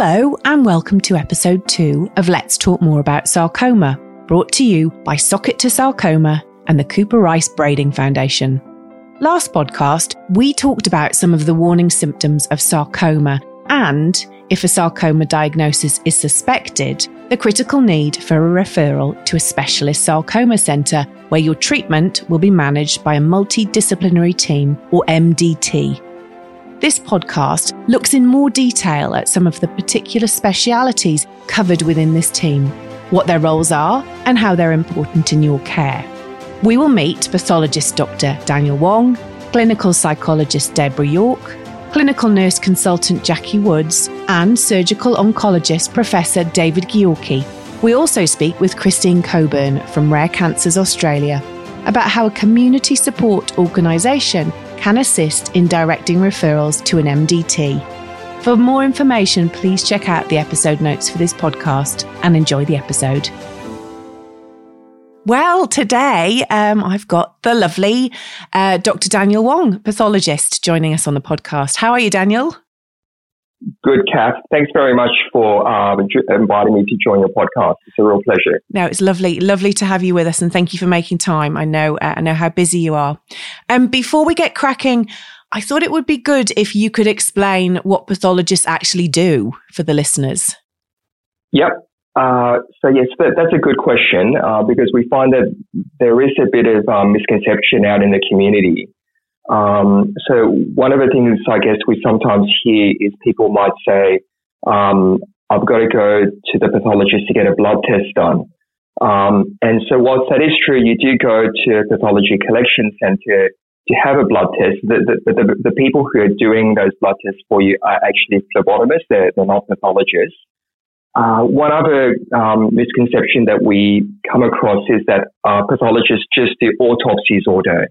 Hello, and welcome to episode two of Let's Talk More About Sarcoma, brought to you by Sock it to Sarcoma and the Cooper Rice Brading Foundation. Last podcast, we talked about some of the warning symptoms of sarcoma and, if a sarcoma diagnosis is suspected, the critical need for a referral to a specialist sarcoma centre where your treatment will be managed by a multidisciplinary team or MDT. This podcast looks in more detail at some of the particular specialities covered within this team, what their roles are, and how they're important in your care. We will meet pathologist Dr. Daniel Wong, clinical psychologist Deborah York, clinical nurse consultant Jackie Woods, and surgical oncologist Professor David Gyorki. We also speak with Christine Cockburn from Rare Cancers Australia about how a community support organisation can assist in directing referrals to an MDT. For more information, please check out the episode notes for this podcast and enjoy the episode. Well, today um, I've got the lovely uh, Dr. Daniel Wong, pathologist, joining us on the podcast. How are you, Daniel? Good, Kath. Thanks very much for um, inviting me to join your podcast. It's a real pleasure. No, it's lovely, lovely to have you with us, and thank you for making time. I know, uh, I know how busy you are. Um, before we get cracking, I thought it would be good if you could explain what pathologists actually do for the listeners. Yep. Uh, so yes, that, that's a good question uh, because we find that there is a bit of um, misconception out in the community um, so one of the things I guess we sometimes hear is people might say, um, I've got to go to the pathologist to get a blood test done. Um, and so whilst that is true, you do go to a pathology collection center to have a blood test. The, the, the, the people who are doing those blood tests for you are actually phlebotomists. They're, they're not pathologists. Uh, one other um, misconception that we come across is that uh, pathologists just do autopsies all day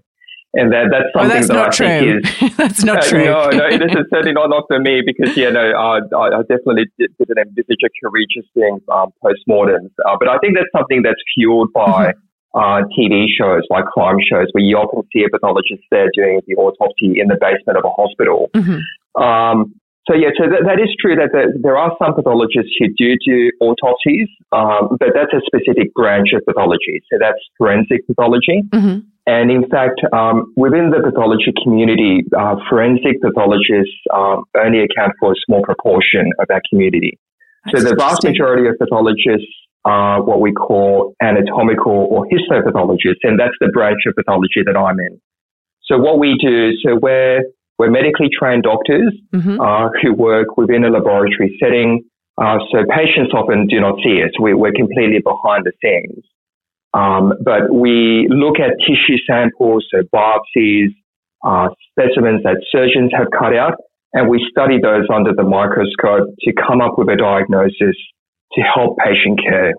and that that's something that's that I true. think is that's not uh, true. No, no, this is certainly not, not for me because yeah, no, uh, I, I definitely didn't envisage a career just doing um, postmortems. Uh, but I think that's something that's fueled by mm-hmm. uh, TV shows like crime shows where you often see a pathologist there doing the autopsy in the basement of a hospital. Mm-hmm. Um, so yeah, so that, that is true that there, there, are some pathologists who do do autopsies, um, but that's a specific branch of pathology. So that's forensic pathology. Mm-hmm. And in fact, um, within the pathology community, uh, forensic pathologists um, only account for a small proportion of that community. That's so the vast majority of pathologists are what we call anatomical or histopathologists, and that's the branch of pathology that I'm in. So what we do, so we're we're medically trained doctors mm-hmm. uh, who work within a laboratory setting. Uh, so patients often do not see us. We, are completely behind the scenes. Um, but we look at tissue samples, so biopsies, uh, specimens that surgeons have cut out, and we study those under the microscope to come up with a diagnosis to help patient care.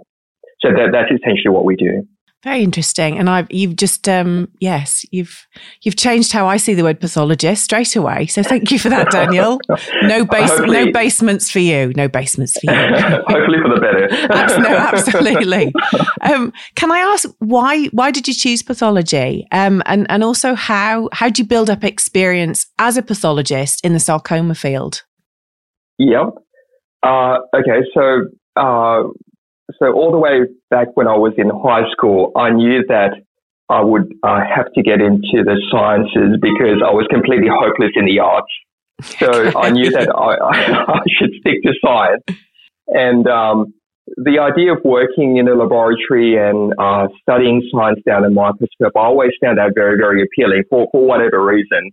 So that, that's essentially what we do. Very interesting. And I've you've just um yes, you've you've changed how I see the word pathologist straight away. So thank you for that, Daniel. No base no basements for you. No basements for you. Hopefully for the better. no, absolutely. Um, can I ask why why did you choose pathology? Um, and, and also how how do you build up experience as a pathologist in the sarcoma field? Yep. Uh, okay, so uh, so all the way back when I was in high school, I knew that I would uh, have to get into the sciences because I was completely hopeless in the arts. So I knew that I, I, should stick to science. And um, the idea of working in a laboratory and uh, studying science down a microscope, I always found that very, very appealing for, for whatever reason.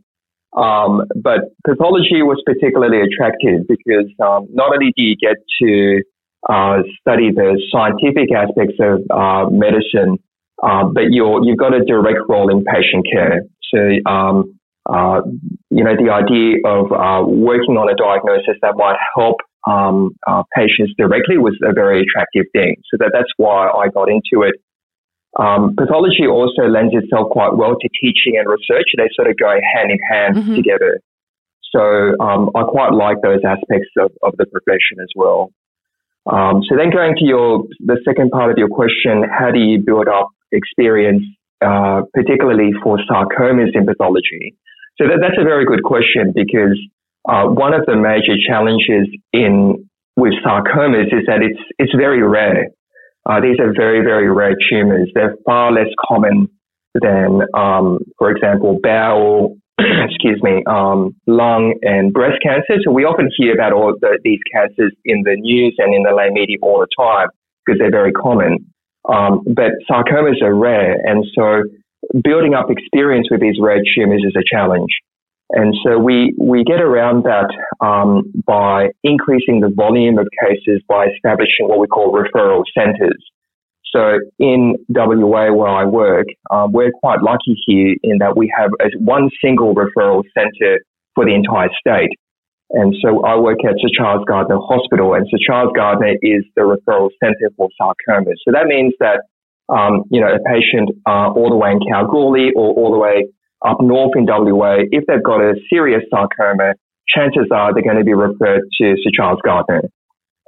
Um, but pathology was particularly attractive because um, not only do you get to uh, study the scientific aspects of uh, medicine, uh, but you're, you've got a direct role in patient care. So, um, uh, you know, the idea of uh, working on a diagnosis that might help um, patients directly was a very attractive thing. So that, that's why I got into it. Um, pathology also lends itself quite well to teaching and research. They sort of go hand in hand mm-hmm. together. So um, I quite like those aspects of, of the profession as well. Um, so then going to your the second part of your question, how do you build up experience, uh, particularly for sarcomas in pathology? So that, that's a very good question because uh, one of the major challenges in with sarcomas is that it's it's very rare. Uh, these are very very rare tumors. They're far less common than, um, for example, bowel, excuse me, um, lung and breast cancer. So we often hear about all the, these cancers in the news and in the lay media all the time because they're very common. Um, but sarcomas are rare, and so building up experience with these rare tumors is a challenge. And so we, we get around that um, by increasing the volume of cases by establishing what we call referral centres. So in WA where I work, um, we're quite lucky here in that we have a, one single referral centre for the entire state. And so I work at Sir Charles Gairdner Hospital, and Sir Charles Gairdner is the referral centre for sarcoma. So that means that um, you know a patient uh, all the way in Kalgoorlie or all the way up north in WA, if they've got a serious sarcoma, chances are they're going to be referred to Sir Charles Gairdner.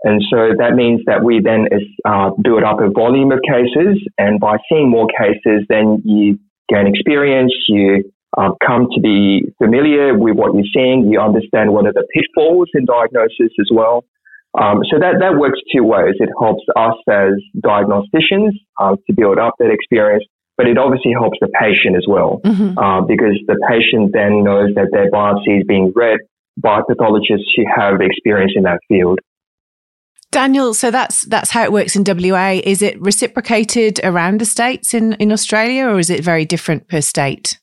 And so that means that we then uh, build up a volume of cases, and by seeing more cases, then you gain experience, you uh, come to be familiar with what you're seeing, you understand what are the pitfalls in diagnosis as well. Um, so that, that works two ways. It helps us as diagnosticians uh, to build up that experience, but it obviously helps the patient as well, mm-hmm. uh, because the patient then knows that their biopsy is being read by pathologists who have experience in that field. Daniel, so that's that's how it works in WA. Is it reciprocated around the states in, in Australia, or is it very different per state?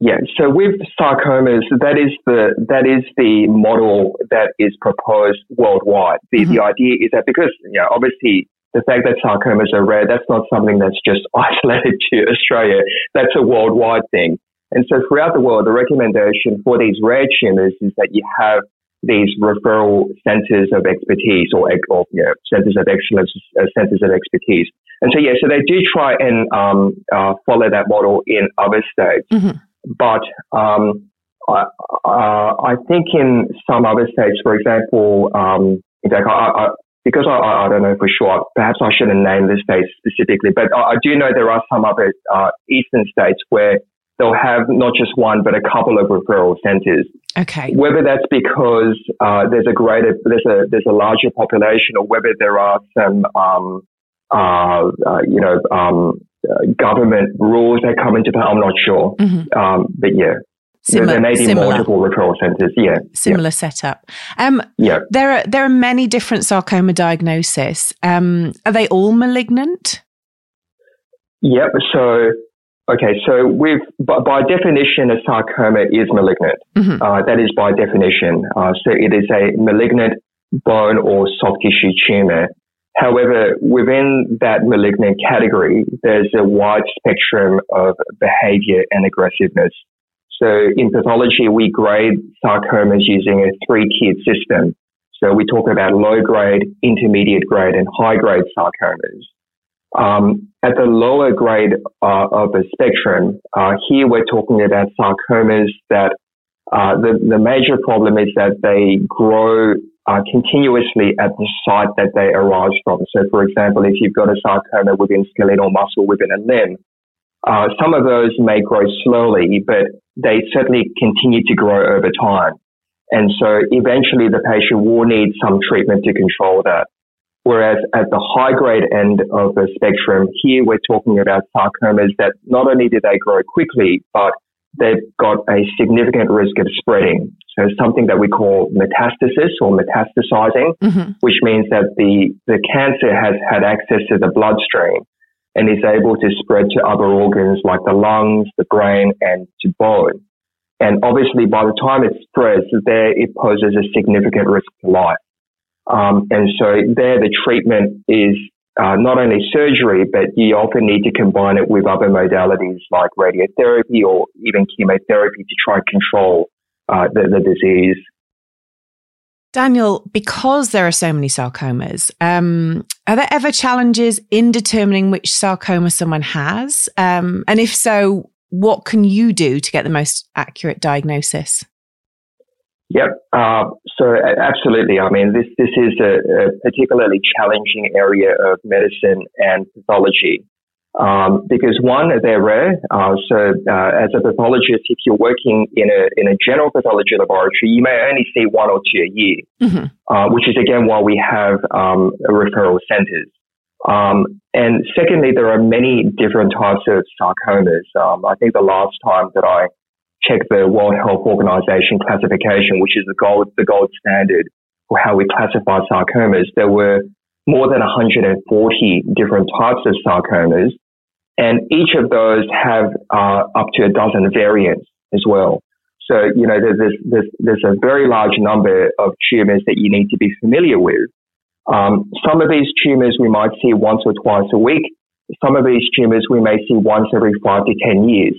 Yeah, so with sarcomas, that is the that is the model that is proposed worldwide. The mm-hmm. the idea is that because you know, obviously the fact that sarcomas are rare, that's not something that's just isolated to Australia. That's a worldwide thing. And so throughout the world, the recommendation for these rare tumors is that you have these referral centers of expertise or, or you know, centers of excellence, uh, centers of expertise. And so, yeah, so they do try and um, uh, follow that model in other states. Mm-hmm. But um, I, uh, I, think in some other states, for example, um, in fact, I, I, because I, I, don't know for sure, perhaps I shouldn't name the states specifically, but I, do know there are some other uh, eastern states where they'll have not just one, but a couple of referral centers. Okay. Whether that's because uh, there's a greater, there's a there's a larger population, or whether there are some, um, uh, uh, you know, um, government rules that come into play, I'm not sure. Mm-hmm. Um, but yeah. Similar, there may be similar. multiple referral centres. Yeah, similar yeah. setup. Um, yeah, there are there are many different sarcoma diagnoses. Um, are they all malignant? Yep. So Okay, so with by, by, definition, a sarcoma is malignant. Mm-hmm. Uh, that is by definition. Uh, so it is a malignant bone or soft tissue tumor. However, within that malignant category, there's a wide spectrum of behavior and aggressiveness. So in pathology, we grade sarcomas using a three-tiered system. So we talk about low grade, intermediate grade, and high grade sarcomas. Um, at the lower grade uh, of the spectrum, uh, here we're talking about sarcomas that uh, the, the major problem is that they grow uh, continuously at the site that they arise from. So, for example, if you've got a sarcoma within skeletal muscle within a limb, uh, some of those may grow slowly, but they certainly continue to grow over time. And so eventually the patient will need some treatment to control that. Whereas at the high grade end of the spectrum, here we're talking about sarcomas that not only do they grow quickly, but they've got a significant risk of spreading. So something that we call metastasis or metastasizing, mm-hmm. which means that the, the cancer has had access to the bloodstream and is able to spread to other organs like the lungs, the brain, and to bone. And obviously, by the time it spreads, there it poses a significant risk to life. Um, and so there, the treatment is uh, not only surgery, but you often need to combine it with other modalities like radiotherapy or even chemotherapy to try and control uh, the, the, disease. Daniel, because there are so many sarcomas, um, are there ever challenges in determining which sarcoma someone has? Um, and if so, what can you do to get the most accurate diagnosis? Yep. Uh, so absolutely. I mean, this this is a, a, particularly challenging area of medicine and pathology. Um, because one, they're rare. Uh, so, uh, as a pathologist, if you're working in a in a general pathology laboratory, you may only see one or two a year, mm-hmm. uh, which is again why we have um, referral centers. Um, and secondly, there are many different types of sarcomas. Um, I think the last time that I checked the World Health Organization classification, which is the gold the gold standard for how we classify sarcomas, there were more than 140 different types of sarcomas and each of those have uh, up to a dozen variants as well. So, you know, there's, there's, there's a very large number of tumors that you need to be familiar with. Um, some of these tumors we might see once or twice a week. Some of these tumors we may see once every five to 10 years.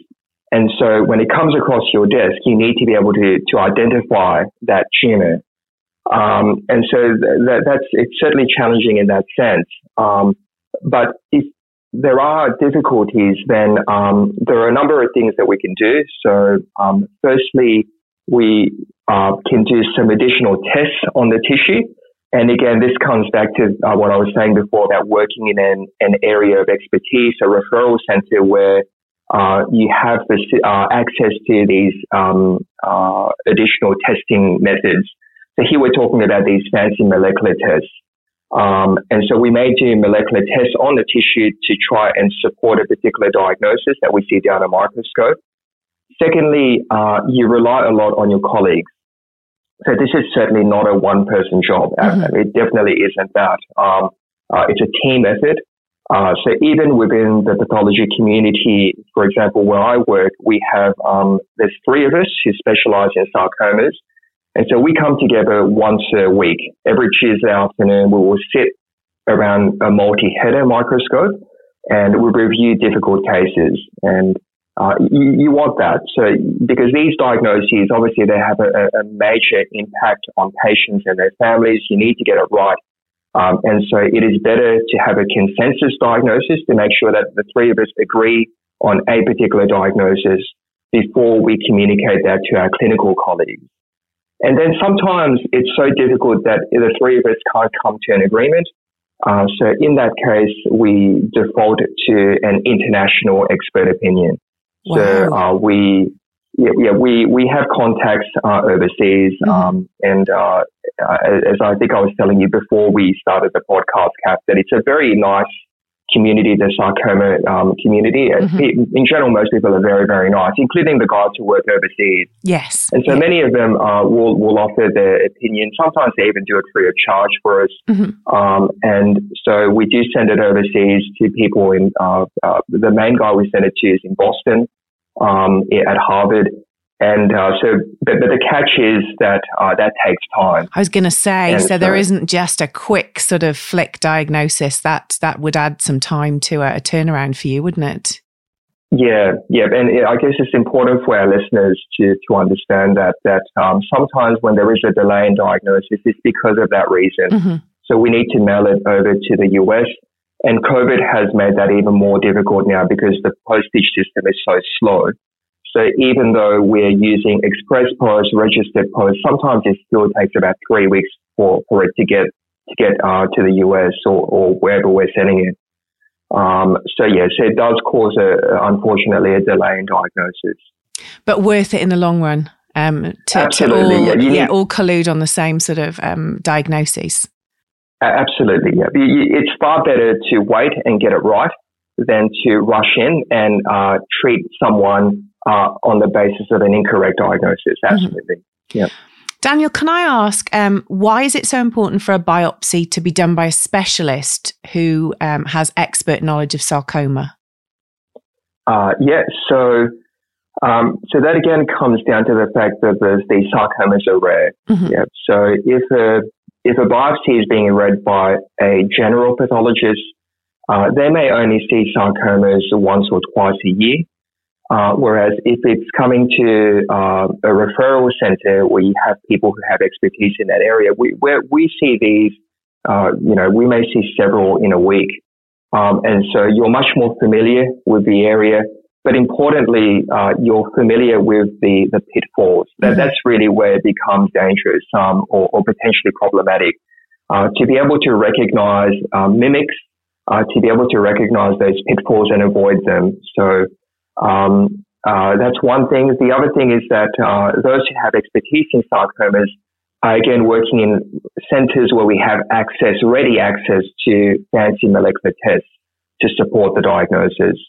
And so when it comes across your desk, you need to be able to, to identify that tumor. Um, and so that, that's, it's certainly challenging in that sense. Um, but if, there are difficulties, then um, there are a number of things that we can do. So, um, firstly, we uh, can do some additional tests on the tissue. And again, this comes back to uh, what I was saying before about working in an, an area of expertise, a referral center where uh, you have the, uh, access to these um, uh, additional testing methods. So here we're talking about these fancy molecular tests. Um, and so we may do molecular tests on the tissue to try and support a particular diagnosis that we see down a microscope. Secondly, uh, you rely a lot on your colleagues. So this is certainly not a one person job. Mm-hmm. It definitely isn't that. Um, uh, it's a team effort. Uh, so even within the pathology community, for example, where I work, we have um, there's three of us who specialize in sarcomas, and so we come together once a week. Every Tuesday afternoon, we will sit around a multi-header microscope and we review difficult cases. And uh, you, you, want that. So because these diagnoses, obviously, they have a, a, major impact on patients and their families. You need to get it right. Um, and so it is better to have a consensus diagnosis to make sure that the three of us agree on a particular diagnosis before we communicate that to our clinical colleagues. And then sometimes it's so difficult that the three of us can't come to an agreement. Uh, so in that case, we default to an international expert opinion. Wow. So uh, we, yeah, yeah, we we have contacts uh, overseas, mm-hmm. um, and uh, uh, as I think I was telling you before we started the podcast, Kath, that it's a very nice community, the sarcoma um, community. Mm-hmm. In general, most people are very, very nice, including the guys who work overseas. Yes. And so yeah. many of them uh, will, will offer their opinion. Sometimes they even do it free of charge for us. Mm-hmm. Um, and so we do send it overseas to people in, uh, uh, the main guy we send it to is in Boston um, at Harvard. And uh, so, but, but, the catch is that uh, that takes time. I was going to say, so, so, there isn't just a quick sort of flick diagnosis. That that would add some time to a, a turnaround for you, wouldn't it? Yeah, yeah, and I guess it's important for our listeners to to understand that that um, sometimes when there is a delay in diagnosis, it's because of that reason. Mm-hmm. So we need to mail it over to the US, and COVID has made that even more difficult now because the postage system is so slow. So even though we're using express post, registered post, sometimes it still takes about three weeks for, for it to get to get uh, to the US or, or wherever we're sending it. Um, so yes, it does cause a unfortunately a delay in diagnosis. But worth it in the long run. Um, to, Absolutely, to all, yeah, yeah, all collude on the same sort of um, diagnoses. Absolutely, yeah. It's far better to wait and get it right than to rush in and uh, treat someone uh, on the basis of an incorrect diagnosis. Mm-hmm. Absolutely. Mm-hmm. Yeah. Daniel, can I ask um, why is it so important for a biopsy to be done by a specialist who um, has expert knowledge of sarcoma? Uh, yeah, so um, so that again comes down to the fact that the, the sarcomas are rare. Mm-hmm. Yeah, so if a if a biopsy is being read by a general pathologist, uh, they may only see sarcomas once or twice a year. Uh, whereas if it's coming to uh, a referral center where you have people who have expertise in that area, we we see these, uh, you know, we may see several in a week, um, and so you're much more familiar with the area. But importantly, uh, you're familiar with the the pitfalls. That, mm-hmm. That's really where it becomes dangerous um, or, or, potentially problematic. Uh, to be able to recognize uh, mimics uh, to be able to recognize those pitfalls and avoid them. So um, uh, that's one thing. The other thing is that uh, those who have expertise in sarcomas are again working in centers where we have access, ready access to fancy molecular tests to support the diagnosis.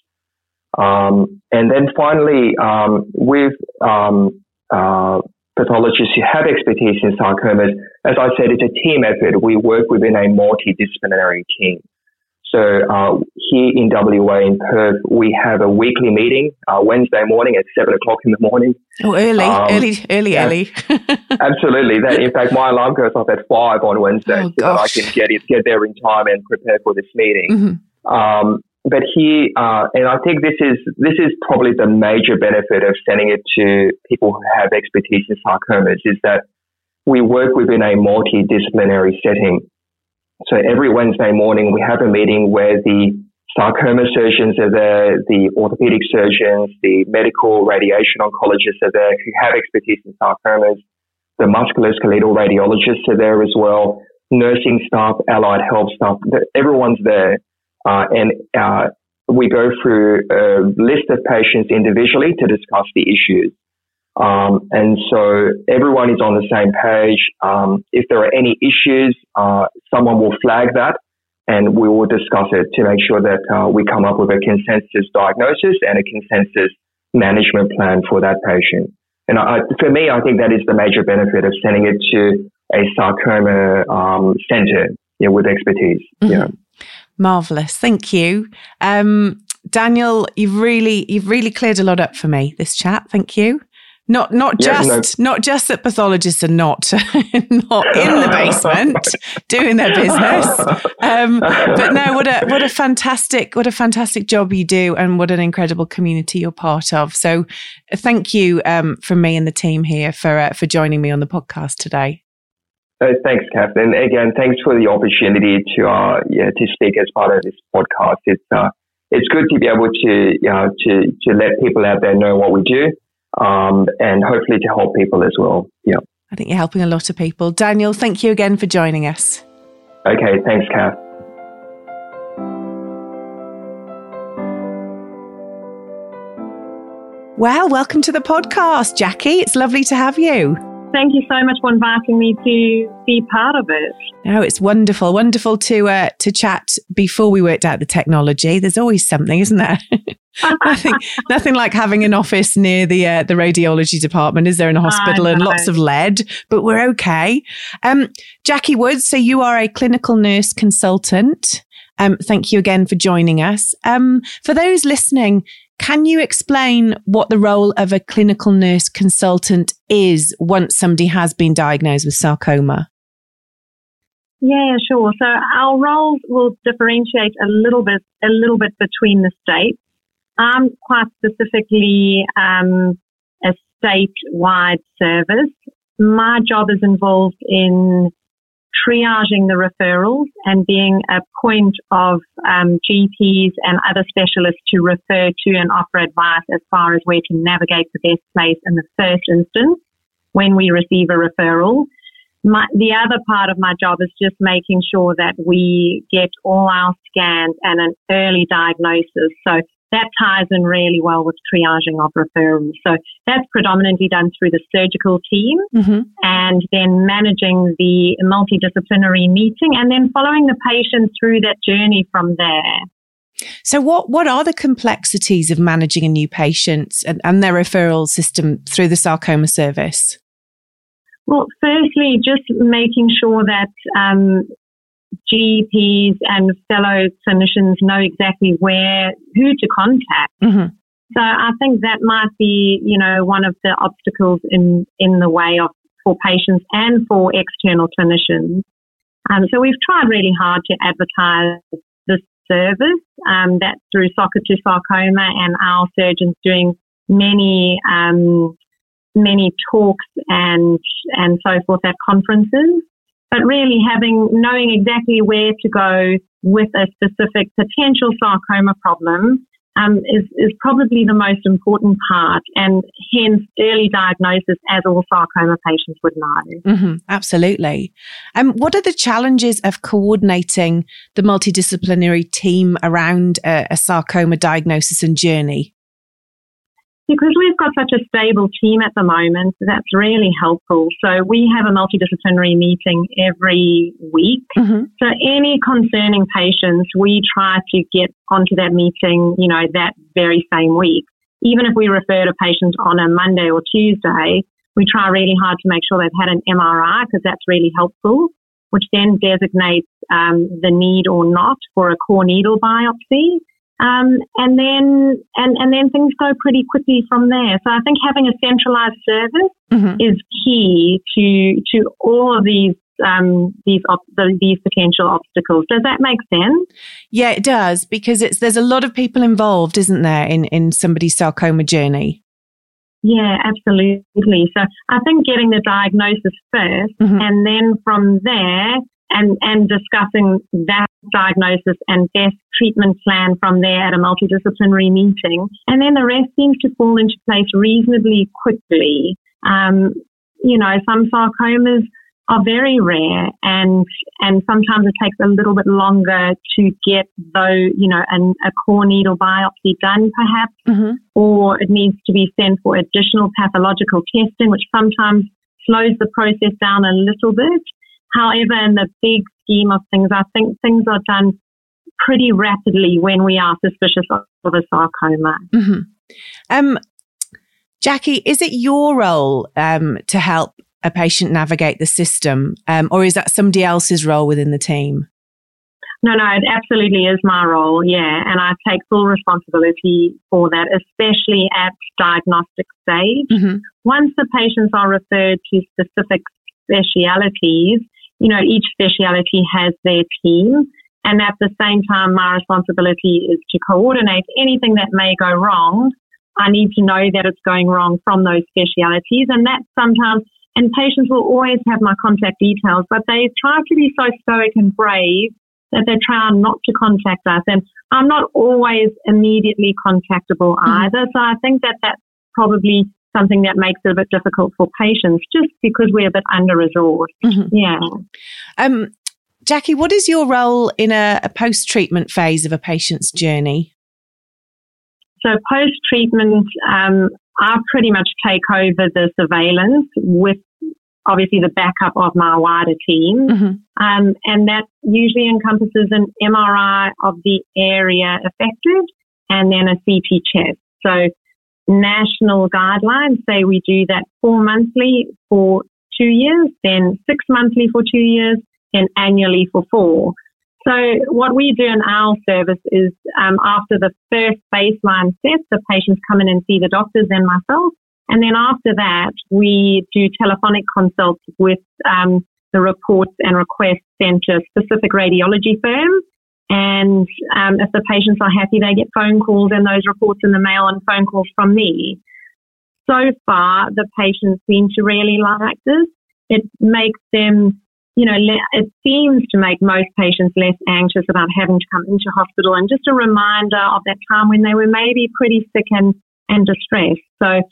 Um, and then finally, um, with um, uh, pathologists who have expertise in sarcomas, as I said, it's a team effort. We work within a multidisciplinary team. So uh, here in WA in Perth, we have a weekly meeting uh, Wednesday morning at seven o'clock in the morning. Oh, early, um, early, early, yeah, early. absolutely. That, in fact, my alarm goes off at five on Wednesday, oh, so that I can get it, get there in time and prepare for this meeting. Mm-hmm. Um, but here, uh, and I think this is this is probably the major benefit of sending it to people who have expertise in sarcomas is that we work within a multidisciplinary setting. So every Wednesday morning, we have a meeting where the sarcoma surgeons are there, the orthopedic surgeons, the medical radiation oncologists are there who have expertise in sarcomas, the musculoskeletal radiologists are there as well, nursing staff, allied health staff, everyone's there. Uh, and uh, we go through a list of patients individually to discuss the issues. Um, and so everyone is on the same page. Um, if there are any issues, uh, someone will flag that and we will discuss it to make sure that uh, we come up with a consensus diagnosis and a consensus management plan for that patient. And I, for me, I think that is the major benefit of sending it to a sarcoma um, center you know, with expertise. Mm-hmm. Yeah. Marvelous. Thank you. Um, Daniel, you've really you've really cleared a lot up for me this chat. Thank you. Not not yeah, just no. not just that pathologists are not not in the basement doing their business, um, but no, what a what a fantastic what a fantastic job you do, and what an incredible community you're part of. So, thank you um, from me and the team here for uh, for joining me on the podcast today. Uh, thanks, Catherine. Again, thanks for the opportunity to uh, yeah, to speak as part of this podcast. It's uh, it's good to be able to you know, to to let people out there know what we do um, and hopefully to help people as well. Yeah. I think you're helping a lot of people. Daniel, thank you again for joining us. Okay, thanks, Kath. Well, welcome to the podcast, Jackie. It's lovely to have you. Thank you so much for inviting me to be part of it. No, it's wonderful, wonderful to uh, to chat before we worked out the technology. There's always something, isn't there? nothing, nothing like having an office near the uh, the radiology department. Is there in a hospital and lots of lead? But we're okay. Um, Jackie Woods, so you are a clinical nurse consultant. Um, thank you again for joining us. Um, for those listening, can you explain what the role of a clinical nurse consultant is once somebody has been diagnosed with sarcoma? Yeah, sure. So our roles will differentiate a little bit, a little bit between the states. I'm quite specifically um, a statewide service. My job is involved in triaging the referrals and being a point of um, GPs and other specialists to refer to and offer advice as far as where to navigate the best place in the first instance when we receive a referral. My, the other part of my job is just making sure that we get all our scans and an early diagnosis. So that ties in really well with triaging of referrals. So that's predominantly done through the surgical team mm-hmm. and then managing the multidisciplinary meeting and then following the patient through that journey from there. So what, what are the complexities of managing a new patient and, and their referral system through the sarcoma service? Well, firstly, just making sure that um, GPs and fellow clinicians know exactly where, who to contact. Mm-hmm. So I think that might be, you know, one of the obstacles in, in the way of for patients and for external clinicians. Um, so we've tried really hard to advertise this service um, that through Sock it to Sarcoma and our surgeons doing many um, many talks and and so forth at conferences but really having knowing exactly where to go with a specific potential sarcoma problem um, is, is probably the most important part, and hence early diagnosis, as all sarcoma patients would know. Mm-hmm, absolutely. And um, what are the challenges of coordinating the multidisciplinary team around a, a sarcoma diagnosis and journey? Because we've got such a stable team at the moment, that's really helpful. So we have a multidisciplinary meeting every week. Mm-hmm. So any concerning patients, we try to get onto that meeting, you know, that very same week. Even if we refer a patient on a Monday or Tuesday, we try really hard to make sure they've had an MRI because that's really helpful, which then designates um, the need or not for a core needle biopsy. Um, and then and, and then things go pretty quickly from there. So I think having a centralized service mm-hmm. is key to to all of these um, these op- these potential obstacles. Does that make sense? Yeah, it does because it's there's a lot of people involved, isn't there, in in somebody's sarcoma journey? Yeah, absolutely. So I think getting the diagnosis 1st mm-hmm. and then from there, and, and discussing that diagnosis and best treatment plan from there at a multidisciplinary meeting. And then the rest seems to fall into place reasonably quickly. Um, you know, some sarcomas are very rare and and sometimes it takes a little bit longer to get though you know an, a core needle biopsy done perhaps mm-hmm. or it needs to be sent for additional pathological testing which sometimes slows the process down a little bit However, in the big scheme of things, I think things are done pretty rapidly when we are suspicious of a sarcoma. Mm-hmm. Um, Jackie, is it your role um, to help a patient navigate the system, um, or is that somebody else's role within the team? No, no, it absolutely is my role, yeah. And I take full responsibility for that, especially at diagnostic stage. Mm-hmm. Once the patients are referred to specific specialities, you know, each speciality has their team. And at the same time, my responsibility is to coordinate anything that may go wrong. I need to know that it's going wrong from those specialities. And that sometimes, and patients will always have my contact details, but they try to be so stoic and brave that they try not to contact us. And I'm not always immediately contactable mm-hmm. either. So I think that that's probably something that makes it a bit difficult for patients just because we're a bit under resourced. Mm-hmm. Yeah. Um, Jackie, what is your role in a, a post treatment phase of a patient's journey? So, post treatment, um, I pretty much take over the surveillance with obviously the backup of my wider team. Mm-hmm. Um, and that usually encompasses an MRI of the area affected and then a CT chest. So national guidelines say we do that four monthly for two years, then six monthly for two years, then annually for four. So what we do in our service is um, after the first baseline test, the patients come in and see the doctors and myself. And then after that, we do telephonic consults with um, the reports and requests sent to a specific radiology firm. And um, if the patients are happy, they get phone calls and those reports in the mail and phone calls from me. So far, the patients seem to really like this. It makes them, you know, it seems to make most patients less anxious about having to come into hospital and just a reminder of that time when they were maybe pretty sick and, and distressed. So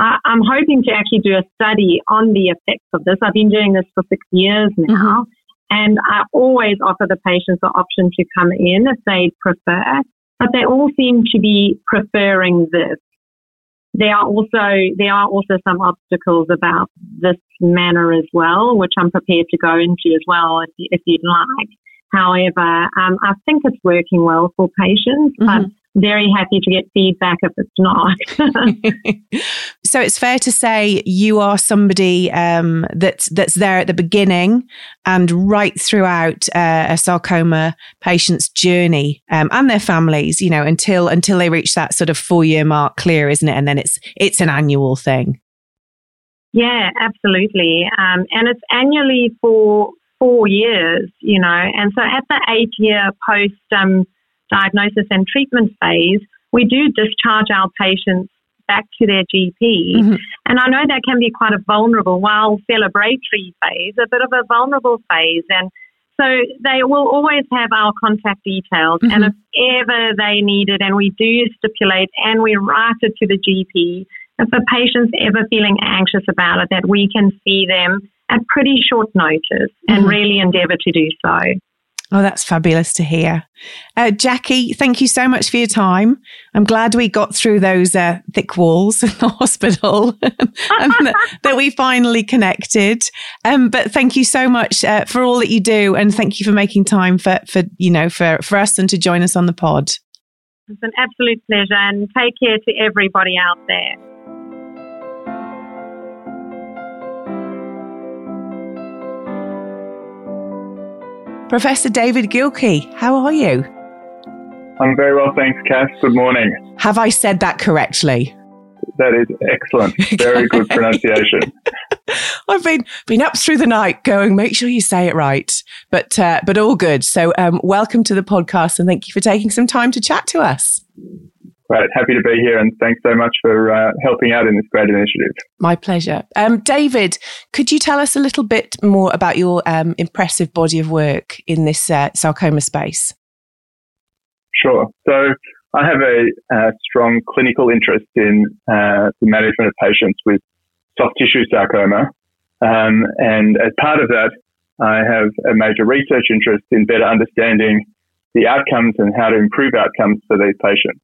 I, am hoping to actually do a study on the effects of this. I've been doing this for six years now. Mm-hmm. And I always offer the patients the option to come in if they prefer, but they all seem to be preferring this. There are also, there are also some obstacles about this manner as well, which I'm prepared to go into as well if, if you'd like. However, um, I think it's working well for patients, mm-hmm. but very happy to get feedback if it's not. so it's fair to say you are somebody um, that's that's there at the beginning and right throughout uh, a sarcoma patient's journey um, and their families. You know, until until they reach that sort of four year mark, clear, isn't it? And then it's it's an annual thing. Yeah, absolutely, um, and it's annually for four years. You know, and so at the eight year post um, diagnosis and treatment phase, we do discharge our patients back to their GP. Mm-hmm. And I know that can be quite a vulnerable, while celebratory phase, a bit of a vulnerable phase. And so they will always have our contact details, mm-hmm. and if ever they need it, and we do stipulate and we write it to the GP, if a patient's ever feeling anxious about it, that we can see them at pretty short notice mm-hmm. and really endeavour to do so. Oh, that's fabulous to hear. Uh, Jackie, thank you so much for your time. I'm glad we got through those uh, thick walls in the hospital and that, that, we finally connected. Um, but thank you so much uh, for all that you do. And thank you for making time for, for, you know, for, for us and to join us on the pod. It's an absolute pleasure and take care to everybody out there. Professor David Gyorki, how are you? I'm very well, thanks, Kath. Good morning. Have I said that correctly? That is excellent. Very good pronunciation. I've been been up through the night going, make sure you say it right. But uh, but all good. So um, welcome to the podcast and thank you for taking some time to chat to us. Right, happy to be here, and thanks so much for uh, helping out in this great initiative. My pleasure. Um, David, could you tell us a little bit more about your um, impressive body of work in this uh, sarcoma space? Sure. So, I have a, a strong clinical interest in uh, the management of patients with soft tissue sarcoma, um, and as part of that, I have a major research interest in better understanding the outcomes and how to improve outcomes for these patients.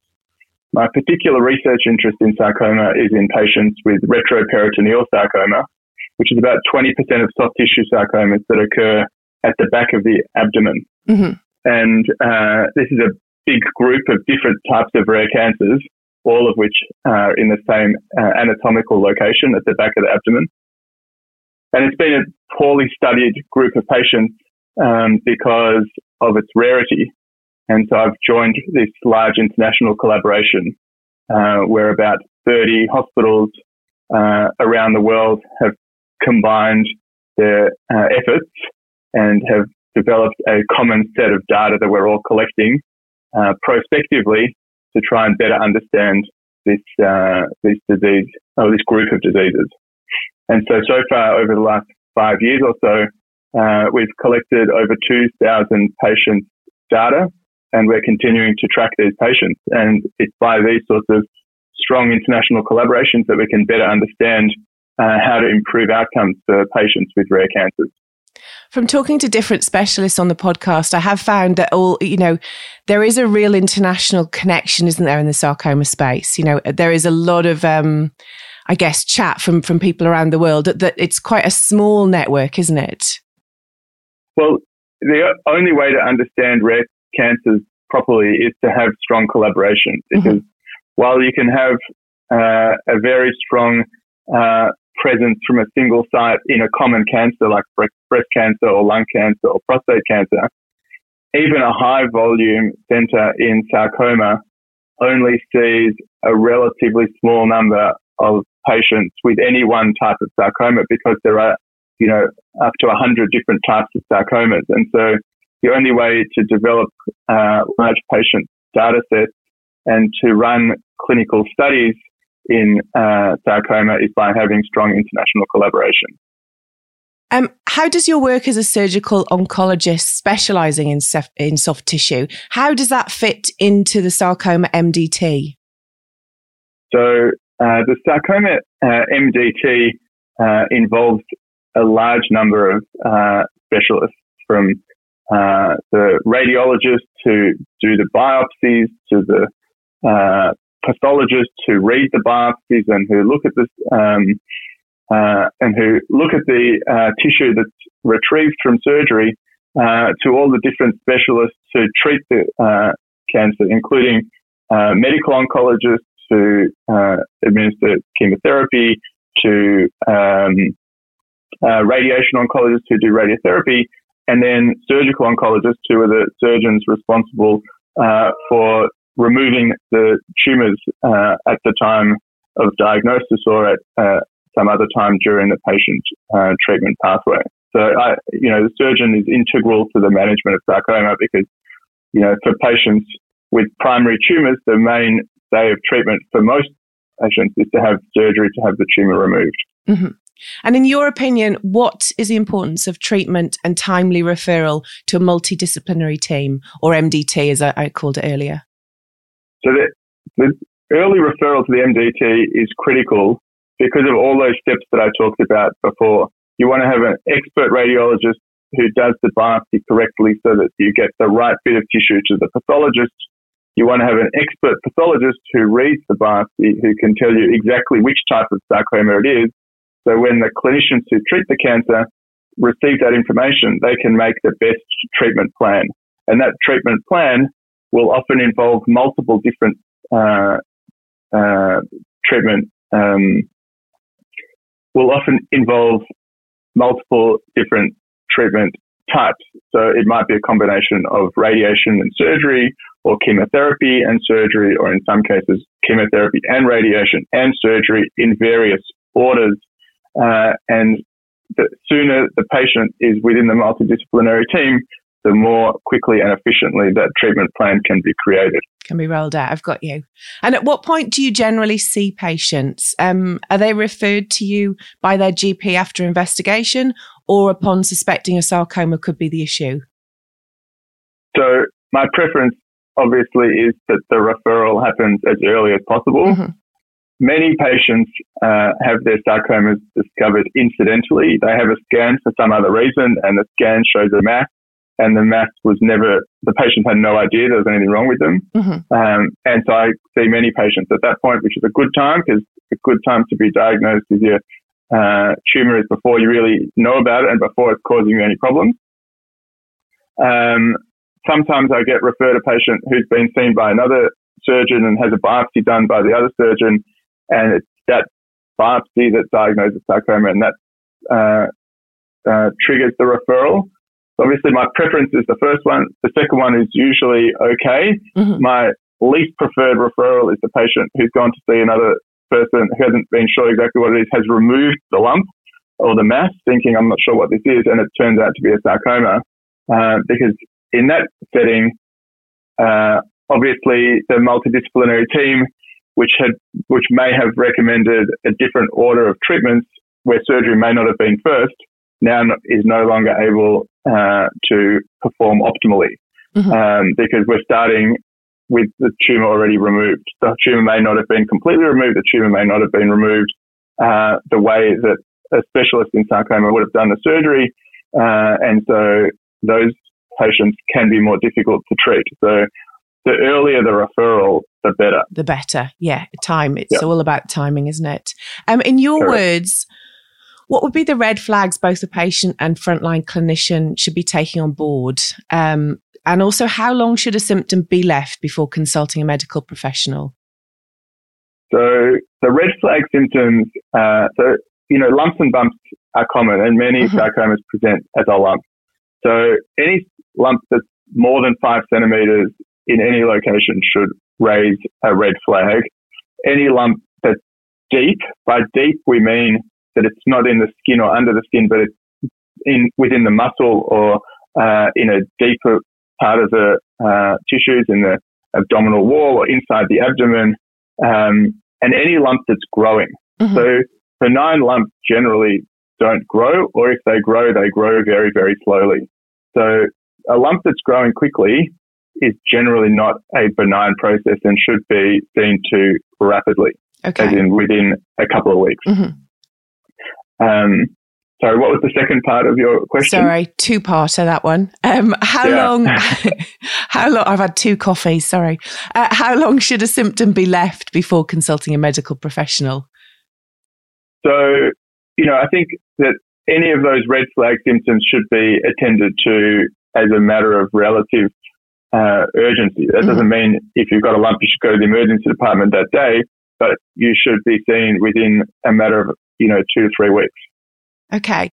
My particular research interest in sarcoma is in patients with retroperitoneal sarcoma, which is about 20% of soft tissue sarcomas that occur at the back of the abdomen. Mm-hmm. And uh, this is a big group of different types of rare cancers, all of which are in the same uh, anatomical location at the back of the abdomen. And it's been a poorly studied group of patients um, because of its rarity. And so I've joined this large international collaboration uh, where about 30 hospitals uh, around the world have combined their uh, efforts and have developed a common set of data that we're all collecting uh, prospectively to try and better understand this uh, this disease or this group of diseases. And so so far over the last five years or so, uh, we've collected over 2,000 patients' data and we're continuing to track these patients. And it's by these sorts of strong international collaborations that we can better understand uh, how to improve outcomes for patients with rare cancers. From talking to different specialists on the podcast, I have found that all, you know, there is a real international connection, isn't there, in the sarcoma space? You know, there is a lot of, um, I guess, chat from, from people around the world that, that it's quite a small network, isn't it? Well, the only way to understand rare cancers properly is to have strong collaboration mm-hmm. because mm-hmm. while you can have uh, a very strong uh, presence from a single site in a common cancer like breast cancer or lung cancer or prostate cancer, even a high volume center in sarcoma only sees a relatively small number of patients with any one type of sarcoma because there are, you know, up to 100 different types of sarcomas. And so the only way to develop uh, large patient data sets and to run clinical studies in uh, sarcoma is by having strong international collaboration. Um, how does your work as a surgical oncologist specializing in, sef- in soft tissue, how does that fit into the sarcoma MDT? So uh, the sarcoma uh, MDT uh, involves a large number of uh, specialists from uh, the radiologists who do the biopsies to the uh, pathologists who read the biopsies and who look at this um, uh, and who look at the uh, tissue that's retrieved from surgery uh, to all the different specialists who treat the uh, cancer, including medical oncologists who administer chemotherapy, to um, radiation oncologists who do radiotherapy, and then surgical oncologists, who are the surgeons responsible uh, for removing the tumors uh, at the time of diagnosis or at uh, some other time during the patient uh, treatment pathway. So, I, you know, the surgeon is integral to the management of sarcoma because, you know, for patients with primary tumors, the main day of treatment for most patients is to have surgery to have the tumor removed. Mm-hmm. And in your opinion, what is the importance of treatment and timely referral to a multidisciplinary team, or MDT as I, I called it earlier? So the, the early referral to the MDT is critical because of all those steps that I talked about before. You want to have an expert radiologist who does the biopsy correctly so that you get the right bit of tissue to the pathologist. You want to have an expert pathologist who reads the biopsy, who can tell you exactly which type of sarcoma it is. So when the clinicians who treat the cancer receive that information, they can make the best treatment plan. And that treatment plan will often involve multiple different uh, uh, treatment um, will often involve multiple different treatment types. So it might be a combination of radiation and surgery or chemotherapy and surgery, or in some cases, chemotherapy and radiation and surgery in various orders. Uh, and the sooner the patient is within the multidisciplinary team, the more quickly and efficiently that treatment plan can be created. Can be rolled out. I've got you. And at what point do you generally see patients? Um, are they referred to you by their GP after investigation or upon suspecting a sarcoma could be the issue? So, my preference obviously is that the referral happens as early as possible. Mm-hmm. Many patients uh, have their sarcomas discovered incidentally. They have a scan for some other reason, and the scan shows a mass and the mass was never, the patient had no idea there was anything wrong with them. Mm-hmm. Um, and so I see many patients at that point, which is a good time because a good time to be diagnosed with your uh, tumor is before you really know about it and before it's causing you any problems. Um, sometimes I get referred a patient who's been seen by another surgeon and has a biopsy done by the other surgeon, and it's that biopsy that diagnoses sarcoma, and that uh, uh, triggers the referral. So Obviously, my preference is the first one. The second one is usually okay. Mm-hmm. My least preferred referral is the patient who's gone to see another person who hasn't been sure exactly what it is, has removed the lump or the mass, thinking I'm not sure what this is, and it turns out to be a sarcoma. Uh, because in that setting, uh, obviously the multidisciplinary team, which had, which may have recommended a different order of treatments where surgery may not have been first, now is no longer able uh, to perform optimally mm-hmm. um, because we're starting with the tumor already removed. The tumor may not have been completely removed. The tumor may not have been removed uh, the way that a specialist in sarcoma would have done the surgery, uh, and so those patients can be more difficult to treat. So the earlier the referral, the better. The better, yeah. Time. It's yep. all about timing, isn't it? Um, in your Correct. words what would be the red flags both the patient and frontline clinician should be taking on board? Um, and also, how long should a symptom be left before consulting a medical professional? So, the red flag symptoms, uh, so, you know, lumps and bumps are common and many mm-hmm. sarcomas present as a lump. So, any lump that's more than five centimeters in any location should raise a red flag. Any lump that's deep, by deep we mean that it's not in the skin or under the skin, but it's in within the muscle or uh, in a deeper part of the uh, tissues in the abdominal wall or inside the abdomen, um, and any lump that's growing. Mm-hmm. So benign lumps generally don't grow, or if they grow, they grow very, very slowly. So a lump that's growing quickly is generally not a benign process and should be seen to rapidly, okay. as in within a couple of weeks. Mm-hmm. Um, sorry, what was the second part of your question? Sorry, two part parter that one. Um, how yeah. long? how long? I've had two coffees. Sorry. Uh, how long should a symptom be left before consulting a medical professional? So, you know, I think that any of those red flag symptoms should be attended to as a matter of relative uh, urgency. That mm-hmm. doesn't mean if you've got a lump, you should go to the emergency department that day, but you should be seen within a matter of you know, two to three weeks. Okay.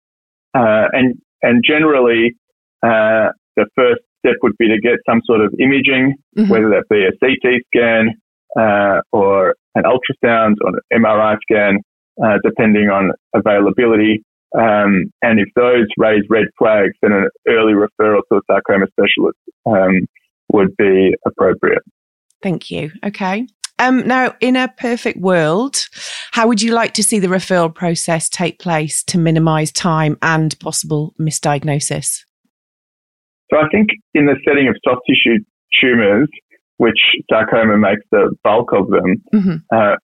Uh, and and generally, uh, the first step would be to get some sort of imaging, mm-hmm. whether that be a CT scan uh, or an ultrasound or an MRI scan, uh, depending on availability. Um, and if those raise red flags, then an early referral to a sarcoma specialist um, would be appropriate. Thank you. Okay. Um, now, in a perfect world, how would you like to see the referral process take place to minimise time and possible misdiagnosis? So, I think in the setting of soft tissue tumours, which sarcoma makes the bulk of them, mm-hmm. uh,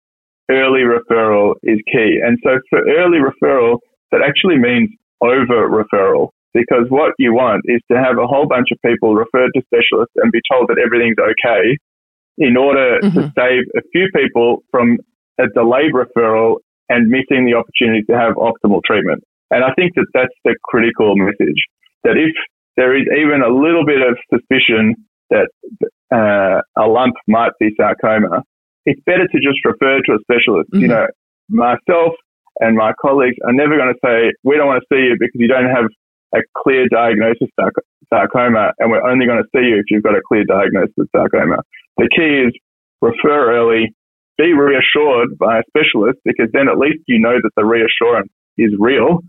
early referral is key. And so, for early referral, that actually means over referral because what you want is to have a whole bunch of people referred to specialists and be told that everything's okay in order mm-hmm. to save a few people from a delayed referral and missing the opportunity to have optimal treatment. And I think that that's the critical message that if there is even a little bit of suspicion that uh, a lump might be sarcoma, it's better to just refer to a specialist. Mm-hmm. You know, myself and my colleagues are never going to say, we don't want to see you because you don't have a clear diagnosis of sarcoma, and we're only going to see you if you've got a clear diagnosis of sarcoma. The key is refer early, be reassured by a specialist because then at least you know that the reassurance is real,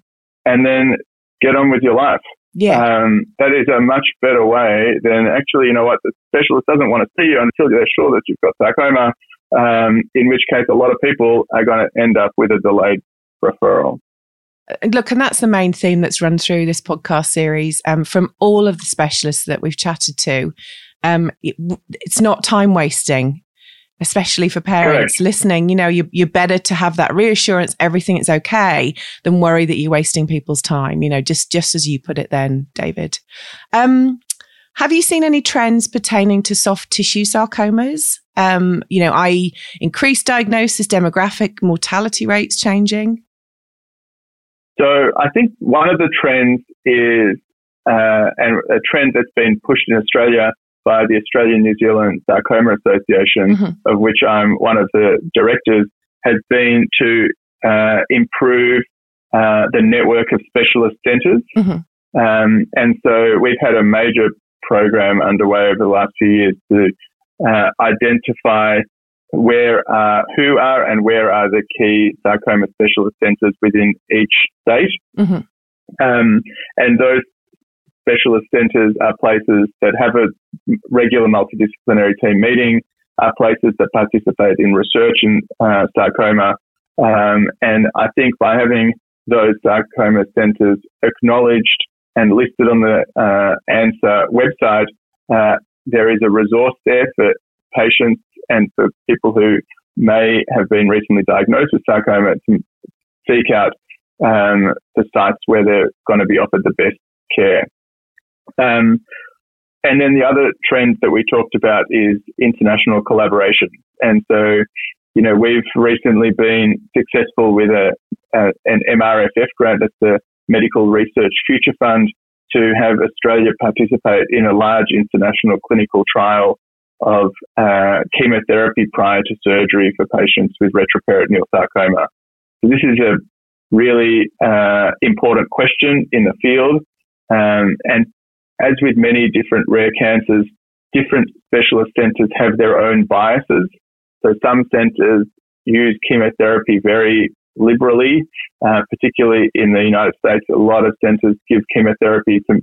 and then get on with your life. Yeah. Um, that is a much better way than actually, you know what, the specialist doesn't want to see you until they're sure that you've got sarcoma, um, in which case a lot of people are going to end up with a delayed referral look, and that's the main theme that's run through this podcast series um, from all of the specialists that we've chatted to. Um, it, it's not time wasting, especially for parents Correct. listening. You know, you, you're better to have that reassurance everything is okay than worry that you're wasting people's time. You know, just just as you put it, then, David. Um, have you seen any trends pertaining to soft tissue sarcomas? Um, you know, i.e., increased diagnosis, demographic, mortality rates changing? So I think one of the trends is, uh, and a trend that's been pushed in Australia by the Australian New Zealand Sarcoma Association, mm-hmm. of which I'm one of the directors, has been to uh, improve uh, the network of specialist centres. Mm-hmm. Um, and so we've had a major program underway over the last few years to uh, identify where are, who are and where are the key sarcoma specialist centres within each state. Mm-hmm. Um, and those specialist centres are places that have a regular multidisciplinary team meeting, are places that participate in research in uh, sarcoma. Um, and I think by having those sarcoma centres acknowledged and listed on the uh, ANSA website, uh, there is a resource there for patients and for people who may have been recently diagnosed with sarcoma to seek out um, the sites where they're going to be offered the best care. Um, and then the other trend that we talked about is international collaboration. And so, you know, we've recently been successful with a, a an MRFF grant, that's the Medical Research Future Fund, to have Australia participate in a large international clinical trial of uh, chemotherapy prior to surgery for patients with retroperitoneal sarcoma. So this is a really uh, important question in the field. Um, and as with many different rare cancers, different specialist centres have their own biases. So some centres use chemotherapy very liberally, uh, particularly in the United States. A lot of centres give chemotherapy to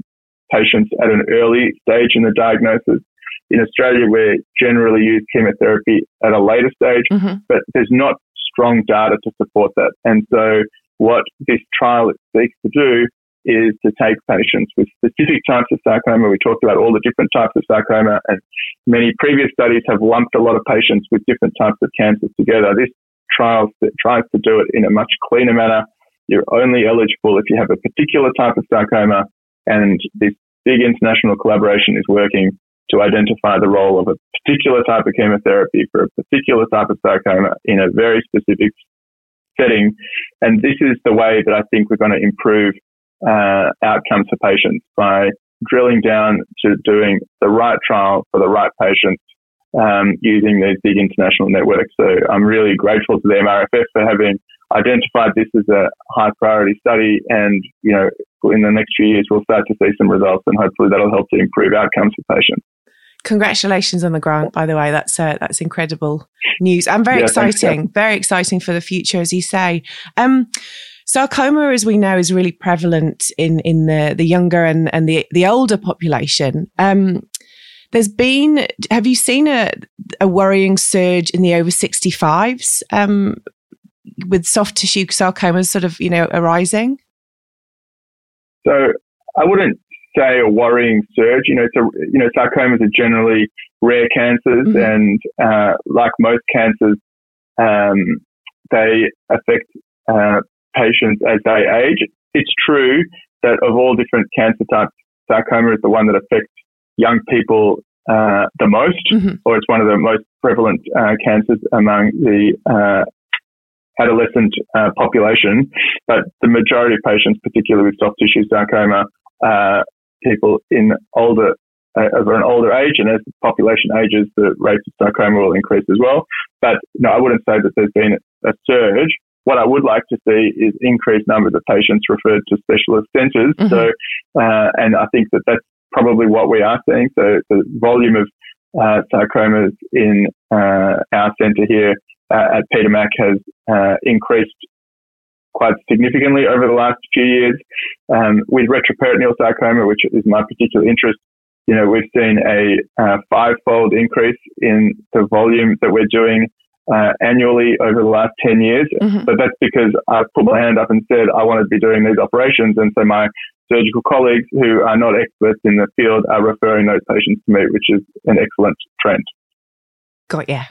patients at an early stage in the diagnosis. In Australia, we generally use chemotherapy at a later stage, mm-hmm. but there's not strong data to support that. And so what this trial seeks to do is to take patients with specific types of sarcoma. We talked about all the different types of sarcoma and many previous studies have lumped a lot of patients with different types of cancers together. This trial tries to do it in a much cleaner manner. You're only eligible if you have a particular type of sarcoma and this big international collaboration is working to identify the role of a particular type of chemotherapy for a particular type of sarcoma in a very specific setting. And this is the way that I think we're going to improve uh, outcomes for patients by drilling down to doing the right trial for the right patients um, using these big international networks. So I'm really grateful to the MRFF for having identified this as a high priority study and, you know, in the next few years we'll start to see some results and hopefully that'll help to improve outcomes for patients congratulations on the grant by the way. That's uh, that's incredible news and very yeah, exciting. Thanks, very exciting for the future as you say. Um, sarcoma as we know is really prevalent in in the the younger and and the the older population. Um, There's been, have you seen a, a worrying surge in the over 65s um, with soft tissue sarcomas sort of, you know, arising? So I wouldn't say a worrying surge. You know, so, you know, sarcomas are generally rare cancers mm-hmm. and, uh, like most cancers, um, they affect, uh, patients as they age. It's true that of all different cancer types, sarcoma is the one that affects young people uh, the most, mm-hmm. or it's one of the most prevalent uh, cancers among the uh, adolescent uh, population. But the majority of patients, particularly with soft tissue sarcoma, people in older uh, over an older age, and as the population ages, the rates of sarcoma will increase as well. But no, I wouldn't say that there's been a surge. What I would like to see is increased numbers of patients referred to specialist centres. Mm-hmm. So, uh, and I think that that's probably what we are seeing. So the volume of uh, sarcomas in uh, our centre here uh, at Peter Mac has uh, increased quite significantly over the last few years. Um, with retroperitoneal sarcoma, which is my particular interest, you know, we've seen a uh, five-fold increase in the volume that we're doing uh, annually over the last 10 years. Mm-hmm. But that's because I put my hand up and said I wanted to be doing these operations. And so my surgical colleagues who are not experts in the field are referring those patients to me, which is an excellent trend. Got yeah.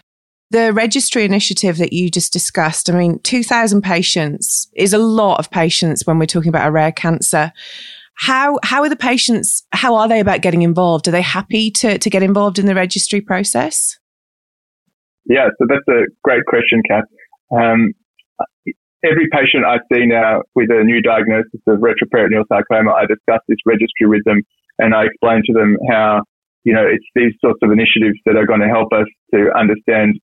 The registry initiative that you just discussed, I mean, 2,000 patients is a lot of patients when we're talking about a rare cancer. How, how are the patients, how are they about getting involved? Are they happy to, to get involved in the registry process? Yeah, so that's a great question, Kath. Um, every patient I see now with a new diagnosis of retroperitoneal sarcoma, I discuss this registry with them and I explain to them how, you know, it's these sorts of initiatives that are going to help us to understand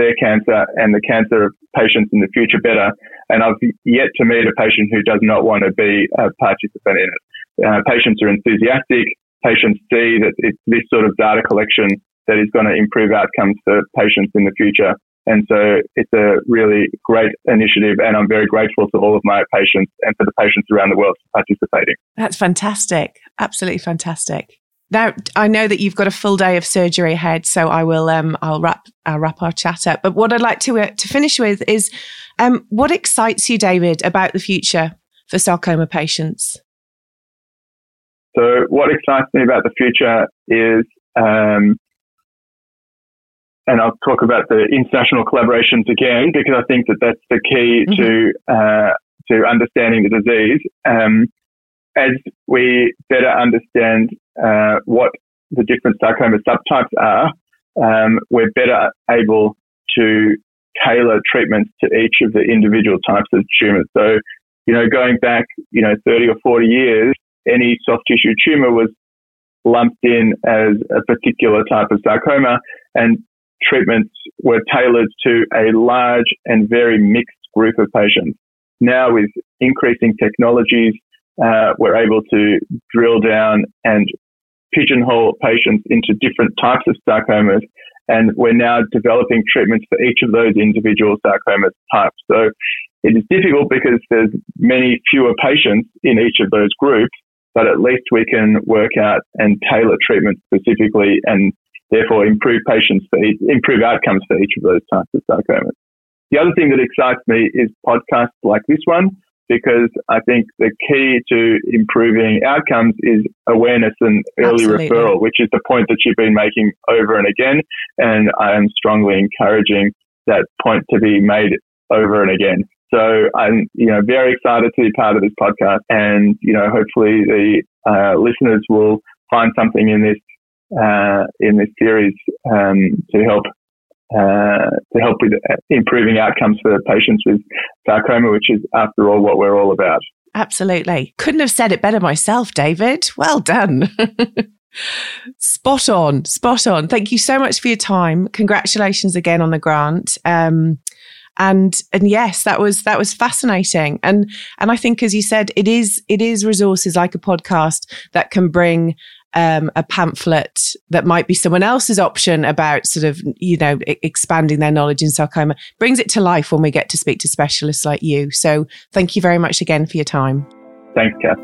their cancer and the cancer of patients in the future better. And I've yet to meet a patient who does not want to be a participant in it. Uh, patients are enthusiastic. Patients see that it's this sort of data collection that is going to improve outcomes for patients in the future. And so it's a really great initiative, and I'm very grateful to all of my patients and for the patients around the world participating. That's fantastic. Absolutely fantastic. Now I know that you've got a full day of surgery ahead, so I will um, I'll wrap I'll wrap our chat up. But what I'd like to uh, to finish with is um, what excites you, David, about the future for sarcoma patients. So what excites me about the future is um, and I'll talk about the international collaborations again because I think that that's the key mm-hmm. to uh, to understanding the disease. Um, as we better understand uh, what the different sarcoma subtypes are, um, we're better able to tailor treatments to each of the individual types of tumors. So, you know, going back, you know, 30 or 40 years, any soft tissue tumor was lumped in as a particular type of sarcoma, and treatments were tailored to a large and very mixed group of patients. Now, with increasing technologies, uh, we're able to drill down and pigeonhole patients into different types of sarcomas. And we're now developing treatments for each of those individual sarcoma types. So it is difficult because there's many fewer patients in each of those groups, but at least we can work out and tailor treatment specifically and therefore improve patients for each, improve outcomes for each of those types of sarcomas. The other thing that excites me is podcasts like this one, because I think the key to improving outcomes is awareness and early Absolutely. referral, which is the point that you've been making over and again. And I am strongly encouraging that point to be made over and again. So I'm, you know, very excited to be part of this podcast and, you know, hopefully the uh, listeners will find something in this uh, in this series um, to help uh, to help with improving outcomes for patients with sarcoma, which is, after all, what we're all about. Absolutely. Couldn't have said it better myself, David. Well done. spot on, spot on. Thank you so much for your time. Congratulations again on the grant. Um, and and yes, that was that was fascinating. And and I think, as you said, it is it is resources like a podcast that can bring um, a pamphlet that might be someone else's option about sort of, you know, I- expanding their knowledge in sarcoma brings it to life when we get to speak to specialists like you. So thank you very much again for your time. Thanks, Kath.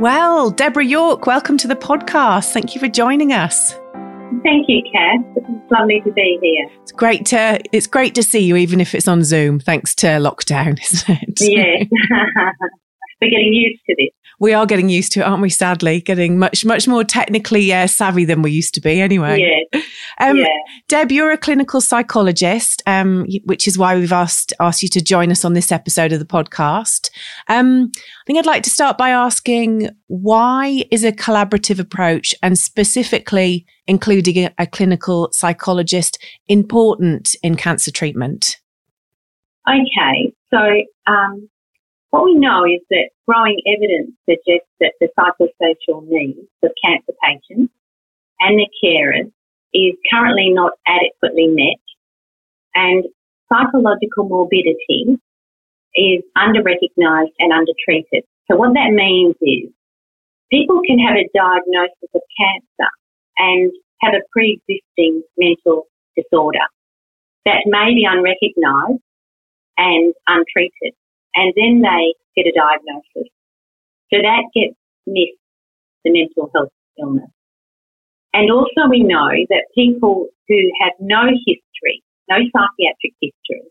Well, Deborah York, welcome to the podcast. Thank you for joining us. Thank you, Kath. It's lovely to be here. It's great to it's great to see you, even if it's on Zoom, thanks to lockdown, isn't it? Yes. We're getting used to this. We are getting used to it, aren't we? Sadly, getting much much more technically uh, savvy than we used to be. Anyway, yes. Um, yeah. Deb, you're a clinical psychologist, um, which is why we've asked asked you to join us on this episode of the podcast. Um, I think I'd like to start by asking why is a collaborative approach, and specifically including a, a clinical psychologist, important in cancer treatment? Okay, so um, what we know is that growing evidence suggests that the psychosocial needs of cancer patients and their carers is currently not adequately met and psychological morbidity is under-recognised and under-treated. So what that means is people can have a diagnosis of cancer and have a pre-existing mental disorder that may be unrecognised and untreated and then they get a diagnosis. So that gets missed, the mental health illness. And also we know that people who have no history, no psychiatric history,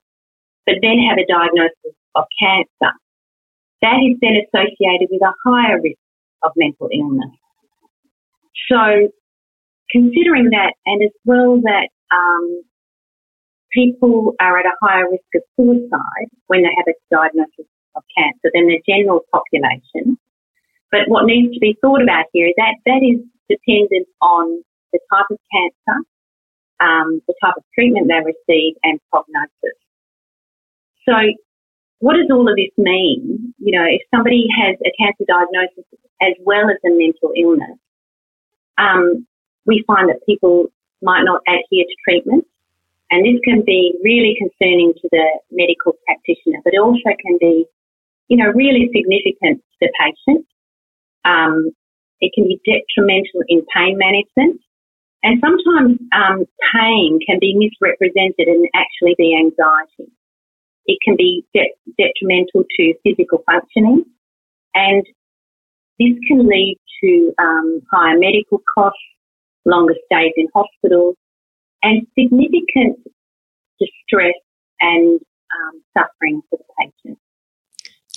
but then have a diagnosis of cancer, that is then associated with a higher risk of mental illness. So considering that and as well that um, people are at a higher risk of suicide when they have a diagnosis of cancer than the general population. But what needs to be thought about here is that that is dependent on the type of cancer, um, the type of treatment they receive, and prognosis. So, what does all of this mean? You know, if somebody has a cancer diagnosis as well as a mental illness, um, we find that people might not adhere to treatment and this can be really concerning to the medical practitioner, but it also can be, you know, really significant to the patient. Um, it can be detrimental in pain management. And sometimes um, pain can be misrepresented and actually be anxiety. It can be de- detrimental to physical functioning. And this can lead to um, higher medical costs, longer stays in hospitals, and significant distress and um, suffering for the patient.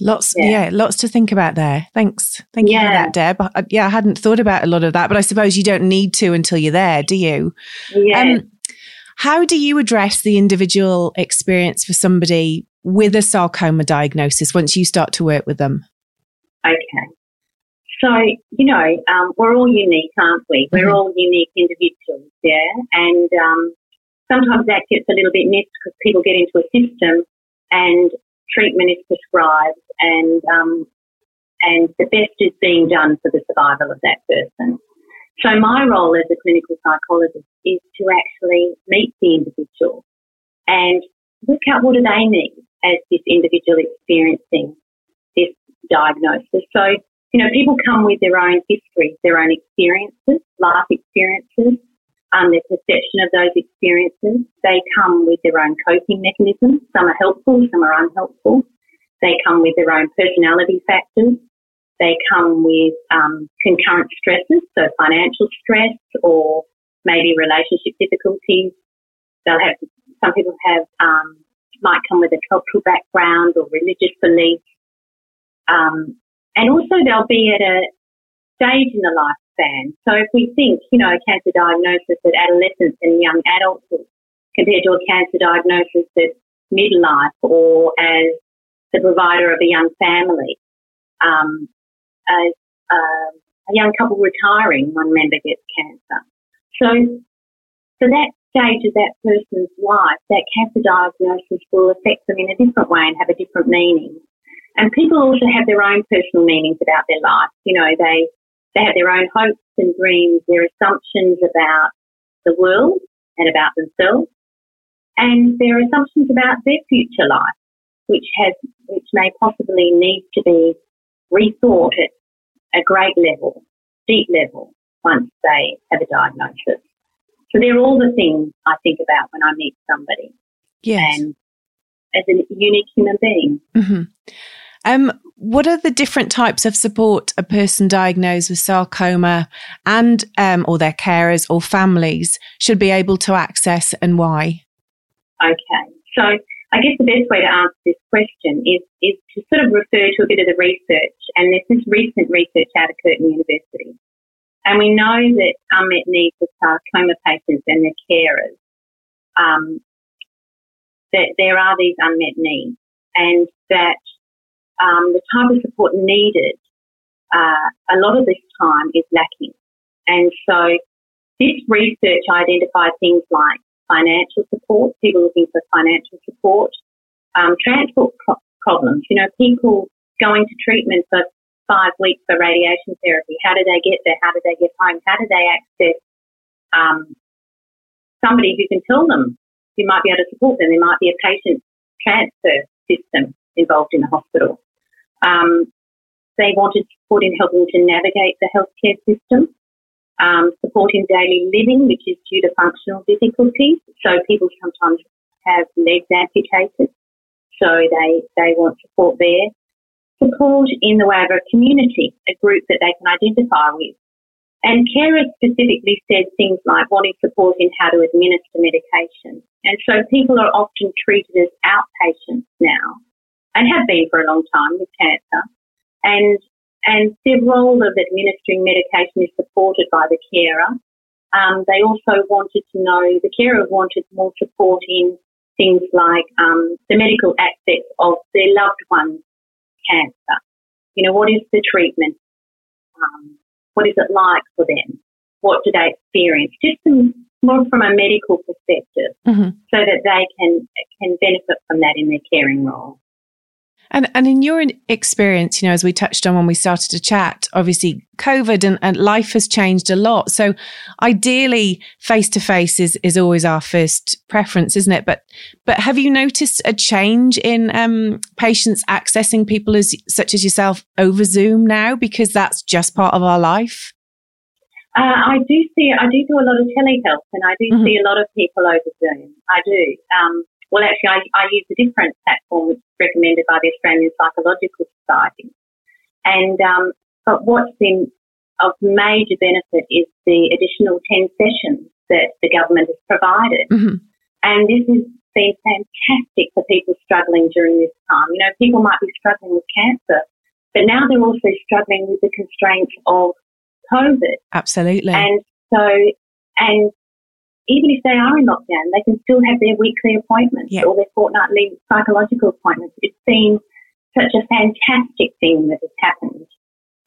Lots, yeah. yeah. lots to think about there. Thanks, thank you for that, Deb. I, yeah, I hadn't thought about a lot of that, but I suppose you don't need to until you're there, do you? Yeah. Um, how do you address the individual experience for somebody with a sarcoma diagnosis once you start to work with them? Okay. So, you know, um, we're all unique, aren't we? We're mm-hmm. all unique individuals, yeah? And um, sometimes that gets a little bit missed because people get into a system and treatment is prescribed and um, and the best is being done for the survival of that person. So my role as a clinical psychologist is to actually meet the individual and work out what do they need as this individual experiencing this diagnosis. So you know, people come with their own histories, their own experiences, life experiences, um, their perception of those experiences. They come with their own coping mechanisms. Some are helpful, some are unhelpful. They come with their own personality factors. They come with um, concurrent stresses, so financial stress or maybe relationship difficulties. They'll have some people have um, might come with a cultural background or religious beliefs. Um, and also they'll be at a stage in the lifespan. So if we think, you know, a cancer diagnosis at adolescence and young adulthood compared to a cancer diagnosis at midlife or as the provider of a young family, um, as uh, a young couple retiring, one member gets cancer. So, for that stage of that person's life, that cancer diagnosis will affect them in a different way and have a different meaning. And people also have their own personal meanings about their life. You know, they, they have their own hopes and dreams, their assumptions about the world and about themselves, and their assumptions about their future life, which has, which may possibly need to be rethought at a great level, deep level, once they have a diagnosis. So they're all the things I think about when I meet somebody. Yes. And as a unique human being. Mm-hmm. Um, what are the different types of support a person diagnosed with sarcoma and um, or their carers or families should be able to access and why? Okay, so I guess the best way to answer this question is, is to sort of refer to a bit of the research, and there's this recent research out of Curtin University. And we know that unmet needs of sarcoma patients and their carers, um, that there are these unmet needs, and that um, the type of support needed uh, a lot of this time is lacking. And so this research identified things like financial support, people looking for financial support, um, transport pro- problems, you know, people going to treatment for five weeks for radiation therapy. How do they get there? How do they get home? How do they access um, somebody who can tell them who might be able to support them? There might be a patient transfer system involved in the hospital. Um, they wanted support in helping to navigate the healthcare system, um, support in daily living, which is due to functional difficulties. So people sometimes have legs amputated, so they, they want support there. Support in the way of a community, a group that they can identify with. And carers specifically said things like wanting support in how to administer medication. And so people are often treated as outpatients now and have been for a long time with cancer. And and their role of administering medication is supported by the carer. Um, they also wanted to know, the carer wanted more support in things like um, the medical aspects of their loved one's cancer. You know, what is the treatment? Um, what is it like for them? What do they experience? Just some, more from a medical perspective, mm-hmm. so that they can can benefit from that in their caring role. And and in your experience, you know, as we touched on when we started to chat, obviously COVID and, and life has changed a lot. So ideally, face to face is is always our first preference, isn't it? But but have you noticed a change in um, patients accessing people as such as yourself over Zoom now because that's just part of our life? Uh, I do see, I do do a lot of telehealth and I do mm-hmm. see a lot of people over Zoom. I do. Um, well, actually, I, I use a different platform which is recommended by the Australian Psychological Society. And um, but what's been of major benefit is the additional 10 sessions that the government has provided. Mm-hmm. And this has been fantastic for people struggling during this time. You know, people might be struggling with cancer, but now they're also struggling with the constraints of COVID. Absolutely. And so, and even if they are in lockdown, they can still have their weekly appointments yeah. or their fortnightly psychological appointments. It's been such a fantastic thing that has happened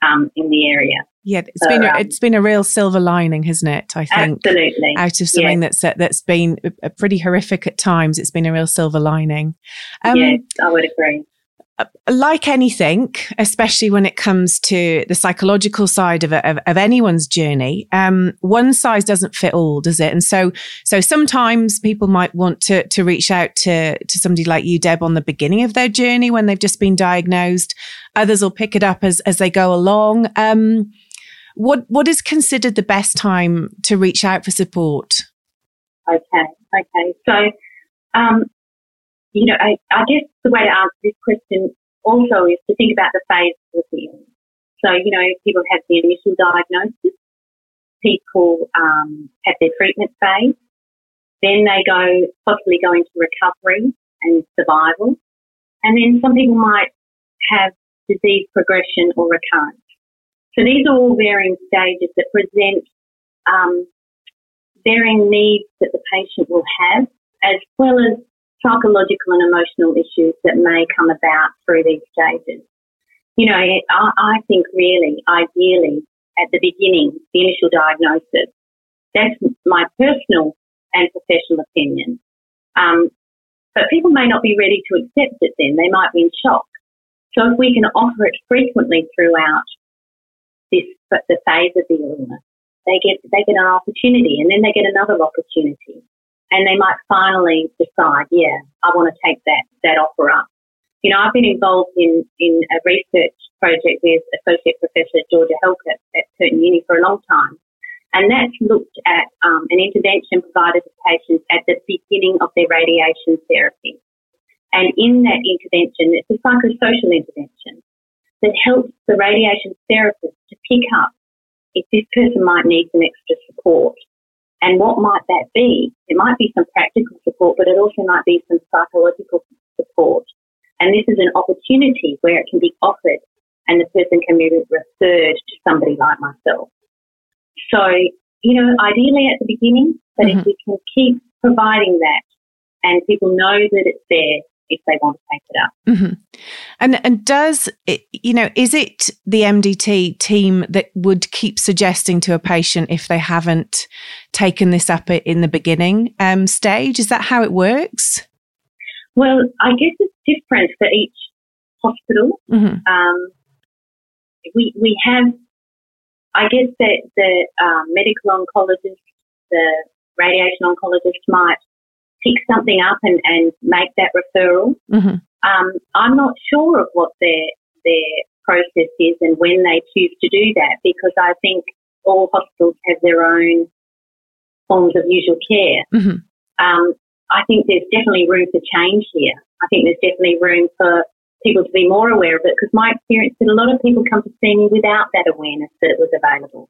um, in the area. Yeah, it's so, been a, um, it's been a real silver lining, hasn't it? I think absolutely out of something yes. that's that's been pretty horrific at times, it's been a real silver lining. Um, yes, I would agree like anything, especially when it comes to the psychological side of, of, of anyone's journey, um, one size doesn't fit all, does it? And so, so sometimes people might want to to reach out to to somebody like you, Deb, on the beginning of their journey when they've just been diagnosed. Others will pick it up as as they go along. Um, what what is considered the best time to reach out for support? Okay, okay. So um, you know, I, I guess the way to answer this question also is to think about the phases of the illness. So, you know, people have the initial diagnosis, people um, have their treatment phase, then they go possibly go into recovery and survival, and then some people might have disease progression or recurrence. So these are all varying stages that present um, varying needs that the patient will have, as well as psychological and emotional issues that may come about through these stages. You know, I, I think really, ideally, at the beginning, the initial diagnosis, that's my personal and professional opinion. Um, but people may not be ready to accept it then. They might be in shock. So if we can offer it frequently throughout this, the phase of the illness, they get, they get an opportunity and then they get another opportunity and they might finally decide, yeah, I want to take that, that offer up. You know, I've been involved in, in a research project with Associate Professor Georgia Halkett at Curtin Uni for a long time. And that's looked at um, an intervention provided to patients at the beginning of their radiation therapy. And in that intervention, it's a psychosocial intervention that helps the radiation therapist to pick up if this person might need some extra support. And what might that be? It might be some practical support, but it also might be some psychological support. And this is an opportunity where it can be offered and the person can be referred to somebody like myself. So, you know, ideally at the beginning, but mm-hmm. if we can keep providing that and people know that it's there if they want to take it up. Mm-hmm. And and does it, you know is it the MDT team that would keep suggesting to a patient if they haven't taken this up in the beginning um, stage? Is that how it works? Well, I guess it's different for each hospital. Mm-hmm. Um, we we have, I guess that the um, medical oncologist, the radiation oncologist might pick something up and, and make that referral. Mm-hmm. Um, I'm not sure of what their their process is and when they choose to do that because I think all hospitals have their own forms of usual care. Mm-hmm. Um, I think there's definitely room for change here. I think there's definitely room for people to be more aware of it because my experience is that a lot of people come to see me without that awareness that it was available.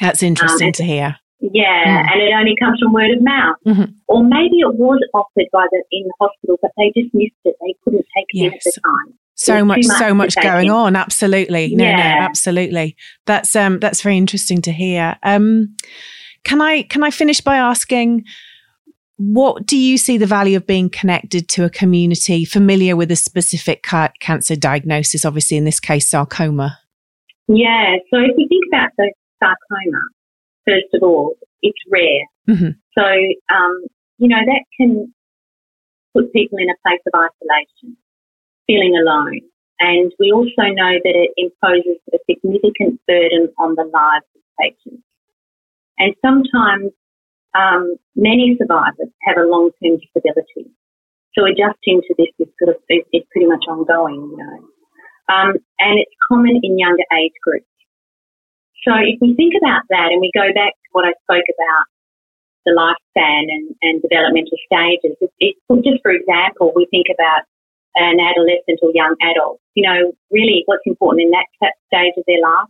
That's interesting um, to hear. Yeah, mm. and it only comes from word of mouth. Mm-hmm. Or maybe it was offered by the in the hospital, but they just missed it. They couldn't take it yes. at the time. So much, much, so much going in. on. Absolutely, no, yeah. no, absolutely. That's um, that's very interesting to hear. Um, can I can I finish by asking? What do you see the value of being connected to a community familiar with a specific ca- cancer diagnosis? Obviously, in this case, sarcoma. Yeah. So if you think about the sarcoma, first of all, it's rare. Mm-hmm. So, um, you know, that can put people in a place of isolation, feeling alone. And we also know that it imposes a significant burden on the lives of patients. And sometimes um, many survivors have a long-term disability. So adjusting to this is sort of is, pretty much ongoing, you know. Um, and it's common in younger age groups. So if we think about that and we go back to what I spoke about, the lifespan and, and developmental stages, it, it, just for example, we think about an adolescent or young adult. You know, really what's important in that stage of their life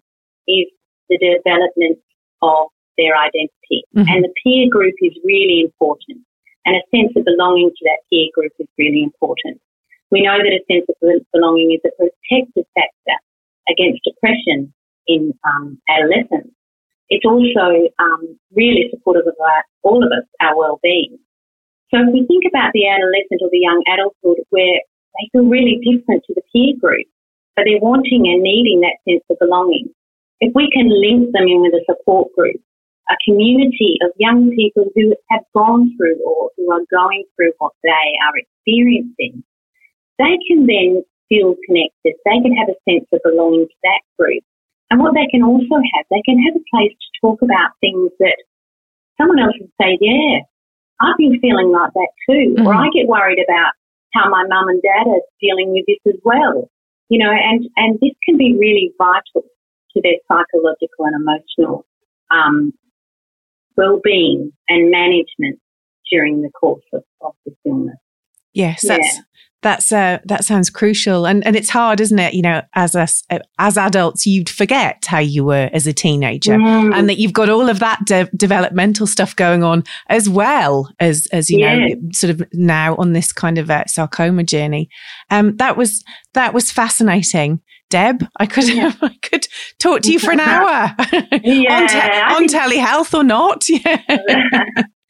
is the development of their identity. Mm-hmm. And the peer group is really important. And a sense of belonging to that peer group is really important. We know that a sense of belonging is a protective factor against depression in um, adolescence, it's also um, really supportive of our, all of us, our well-being. So if we think about the adolescent or the young adulthood where they feel really different to the peer group, but they're wanting and needing that sense of belonging, if we can link them in with a support group, a community of young people who have gone through or who are going through what they are experiencing, they can then feel connected. They can have a sense of belonging to that group. And what they can also have, they can have a place to talk about things that someone else would say, yeah, I've been feeling like that too. Mm-hmm. Or I get worried about how my mum and dad are dealing with this as well. You know, and, and this can be really vital to their psychological and emotional um, well-being and management during the course of, of this illness. Yes, yeah that's uh, that sounds crucial and and it's hard isn't it you know as us as adults you'd forget how you were as a teenager mm. and that you've got all of that de- developmental stuff going on as well as as you yeah. know sort of now on this kind of uh, sarcoma journey um that was that was fascinating Deb, I could yeah. I could talk to you for an hour yeah, on, te- on telehealth or not. Yeah.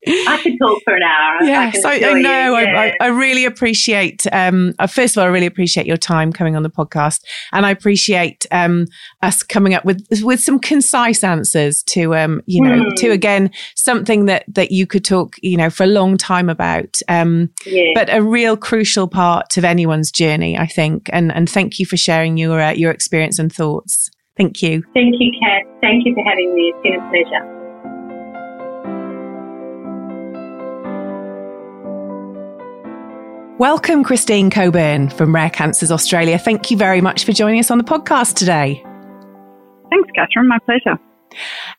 I could talk for an hour. Yes, I, I, I know. I, I, really appreciate. Um, uh, first of all, I really appreciate your time coming on the podcast, and I appreciate um, us coming up with with some concise answers to, um, you know, mm. to hmm. again something that that you could talk, you know, for a long time about. Um, yeah. But a real crucial part of anyone's journey, I think. And and thank you for sharing your uh, your experience and thoughts. Thank you. Thank you, Kath. Thank you for having me. It's been a pleasure. Welcome, Christine Cockburn from Rare Cancers Australia. Thank you very much for joining us on the podcast today. Thanks, Catherine. My pleasure.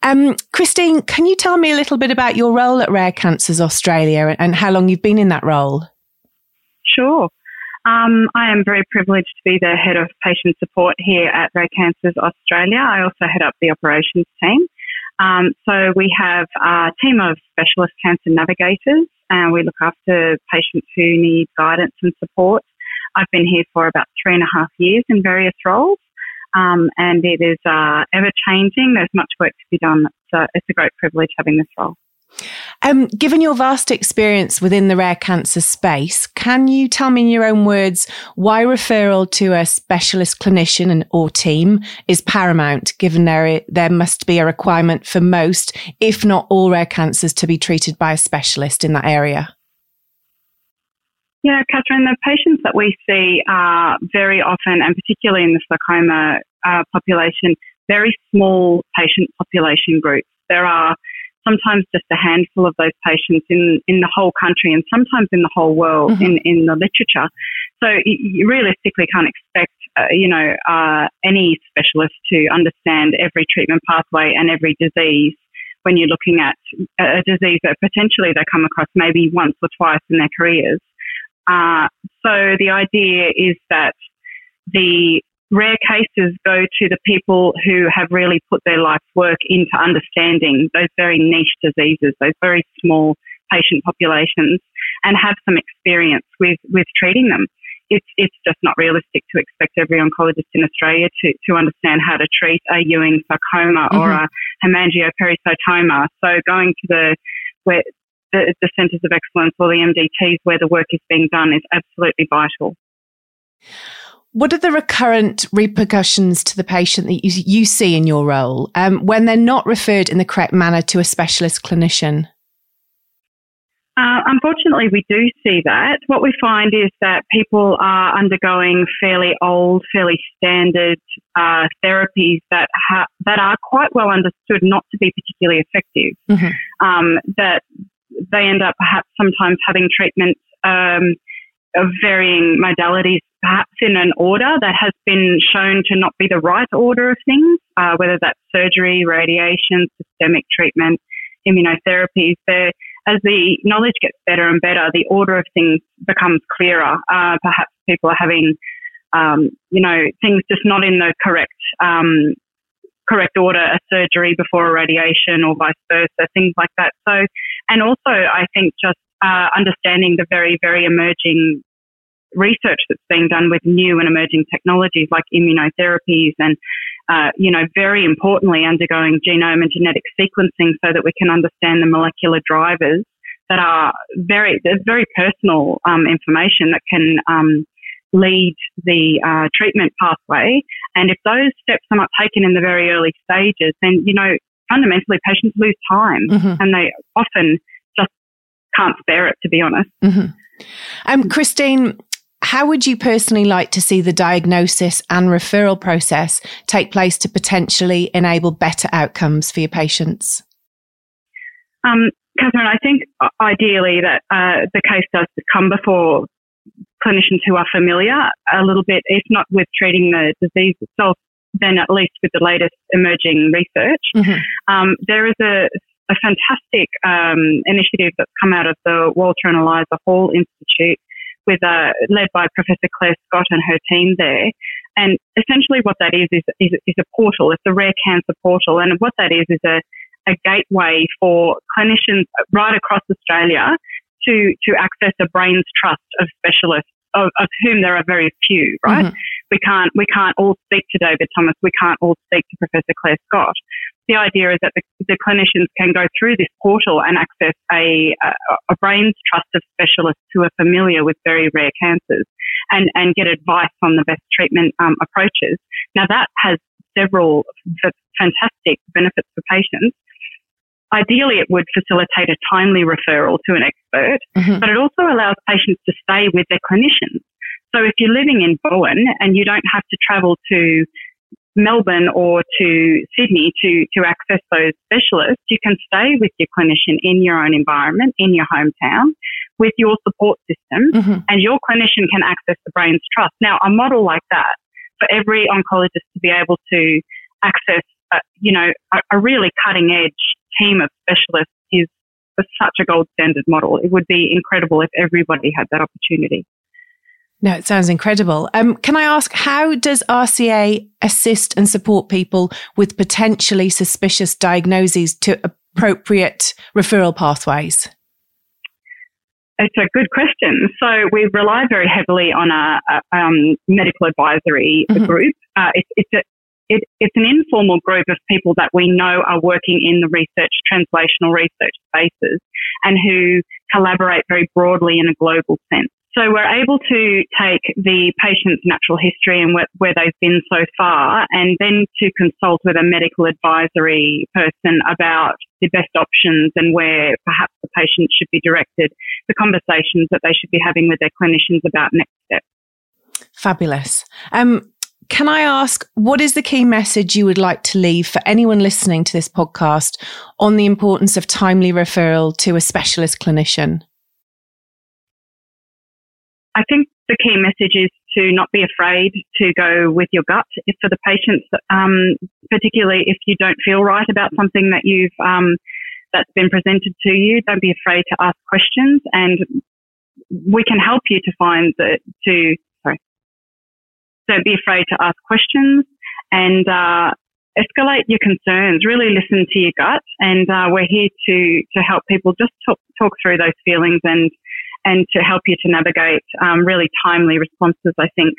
Um, Christine, can you tell me a little bit about your role at Rare Cancers Australia and how long you've been in that role? Sure. Um, I am very privileged to be the head of patient support here at Rare Cancers Australia. I also head up the operations team. Um, so we have a team of specialist cancer navigators and we look after patients who need guidance and support. I've been here for about three and a half years in various roles. Um, and it is uh, ever changing. There's much work to be done. So it's a great privilege having this role. Um, given your vast experience within the rare cancer space, can you tell me in your own words why referral to a specialist clinician and, or team is paramount, given there, there must be a requirement for most, if not all rare cancers to be treated by a specialist in that area? Yeah, Catherine, the patients that we see are very often, and particularly in the sarcoma uh, population, very small patient population groups. There are sometimes just a handful of those patients in, in the whole country and sometimes in the whole world mm-hmm. in, in the literature. So you realistically can't expect, uh, you know, uh, any specialist to understand every treatment pathway and every disease when you're looking at a disease that potentially they come across maybe once or twice in their careers. Uh, so the idea is that the rare cases go to the people who have really put their life's work into understanding those very niche diseases, those very small patient populations, and have some experience with, with treating them. It's, it's just not realistic to expect every oncologist in Australia to, to understand how to treat a Ewing sarcoma mm-hmm. or a hemangiopericytoma. So going to the where the, the centres of excellence or the MDTs where the work is being done is absolutely vital. What are the recurrent repercussions to the patient that you, you see in your role um, when they're not referred in the correct manner to a specialist clinician? Uh, unfortunately, we do see that. What we find is that people are undergoing fairly old, fairly standard uh, therapies that ha- that are quite well understood not to be particularly effective. Mm-hmm. Um, that they end up perhaps sometimes having treatment um, of varying modalities, perhaps in an order that has been shown to not be the right order of things, uh, whether that's surgery, radiation, systemic treatment, immunotherapies. There, as the knowledge gets better and better, the order of things becomes clearer. Uh, perhaps people are having, um, you know, things just not in the correct um, correct order, a surgery before a radiation, or vice versa, things like that. So, and also, I think just uh, understanding the very, very emerging research that's being done with new and emerging technologies like immunotherapies and, uh, you know, very importantly, undergoing genome and genetic sequencing so that we can understand the molecular drivers that are very, very personal um, information that can um, lead the uh, treatment pathway. And if those steps are not taken in the very early stages, then, you know, fundamentally patients lose time mm-hmm. and they often just can't spare it, to be honest. Mm-hmm. Um, Christine, how would you personally like to see the diagnosis and referral process take place to potentially enable better outcomes for your patients? Um, Catherine, I think uh, ideally that uh, the case does come before clinicians who are familiar a little bit, if not with treating the disease itself, then at least with the latest emerging research. Mm-hmm. Um, there is a a fantastic um, initiative that's come out of the Walter and Eliza Hall Institute, with uh, led by Professor Clare Scott and her team there. And essentially, what that is is, is is a portal. It's a rare cancer portal, and what that is is a a gateway for clinicians right across Australia to to access a brains trust of specialists of, of whom there are very few, right? Mm-hmm. We can't we can't all speak to David Thomas. We can't all speak to Professor Clare Scott. The idea is that the, the clinicians can go through this portal and access a, a, a brains trust of specialists who are familiar with very rare cancers and, and get advice on the best treatment um, approaches. Now that has several fantastic benefits for patients. Ideally, it would facilitate a timely referral to an expert, mm-hmm. but it also allows patients to stay with their clinicians. So if you're living in Bowen and you don't have to travel to Melbourne or to Sydney to, to access those specialists, you can stay with your clinician in your own environment, in your hometown, with your support system, mm-hmm. and your clinician can access the Brains Trust. Now, a model like that for every oncologist to be able to access, uh, you know, a, a really cutting edge team of specialists is such a gold standard model. It would be incredible if everybody had that opportunity. No, it sounds incredible. Um, can I ask, how does RCA assist and support people with potentially suspicious diagnoses to appropriate referral pathways? It's a good question. So we rely very heavily on a, a um, medical advisory mm-hmm. group. Uh, it's, it's, a, it, it's an informal group of people that we know are working in the research, translational research spaces and who collaborate very broadly in a global sense. So we're able to take the patient's natural history and where, where, they've been so far and then to consult with a medical advisory person about the best options and where perhaps the patient should be directed, the conversations that they should be having with their clinicians about next steps. Fabulous. Um, can I ask, what is the key message you would like to leave for anyone listening to this podcast on the importance of timely referral to a specialist clinician? I think the key message is to not be afraid to go with your gut. If for the patients, um, particularly if you don't feel right about something that you've um, that's been presented to you, don't be afraid to ask questions, and we can help you to find the to sorry. Don't be afraid to ask questions and uh, escalate your concerns. Really listen to your gut, and uh, we're here to to help people just talk talk through those feelings and and to help you to navigate um, really timely responses. I think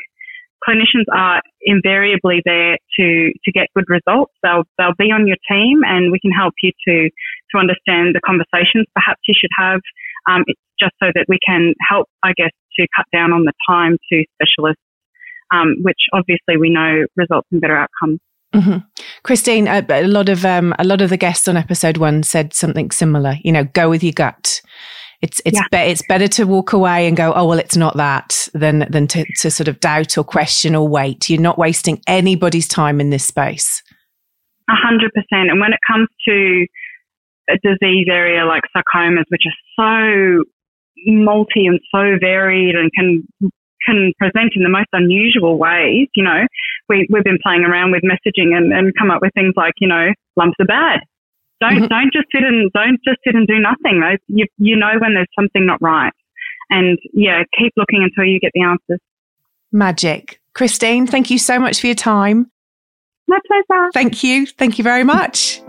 clinicians are invariably there to to get good results. They'll they'll be on your team, and we can help you to to understand the conversations perhaps you should have. Um, just so that we can help, I guess, to cut down on the time to specialists, um, which obviously we know results in better outcomes. Mm-hmm. Christine, a, a, lot of um, a lot of the guests on episode one said something similar. You know, go with your gut. It's it's yeah. be- it's better to walk away and go, oh well, it's not that than than to, to sort of doubt or question or wait. You're not wasting anybody's time in this space. A hundred percent. And when it comes to a disease area like sarcomas, which are so multi and so varied and can can present in the most unusual ways. You know, we, we've been playing around with messaging and, and come up with things like, you know, lumps are bad. Don't mm-hmm. don't just sit and don't just sit and do nothing. You you know when there's something not right, and yeah, keep looking until you get the answers. Magic, Christine. Thank you so much for your time. My pleasure. Thank you. Thank you very much.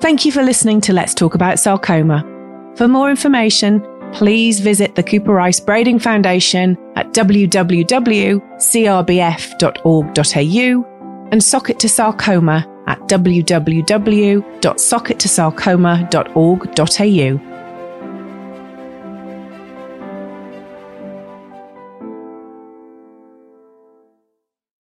Thank you for listening to Let's Talk About Sarcoma. For more information, please visit the Cooper Rice Brading Foundation at www.crbf.org.au and Sock it to Sarcoma at www.sockittosarcoma.org.au.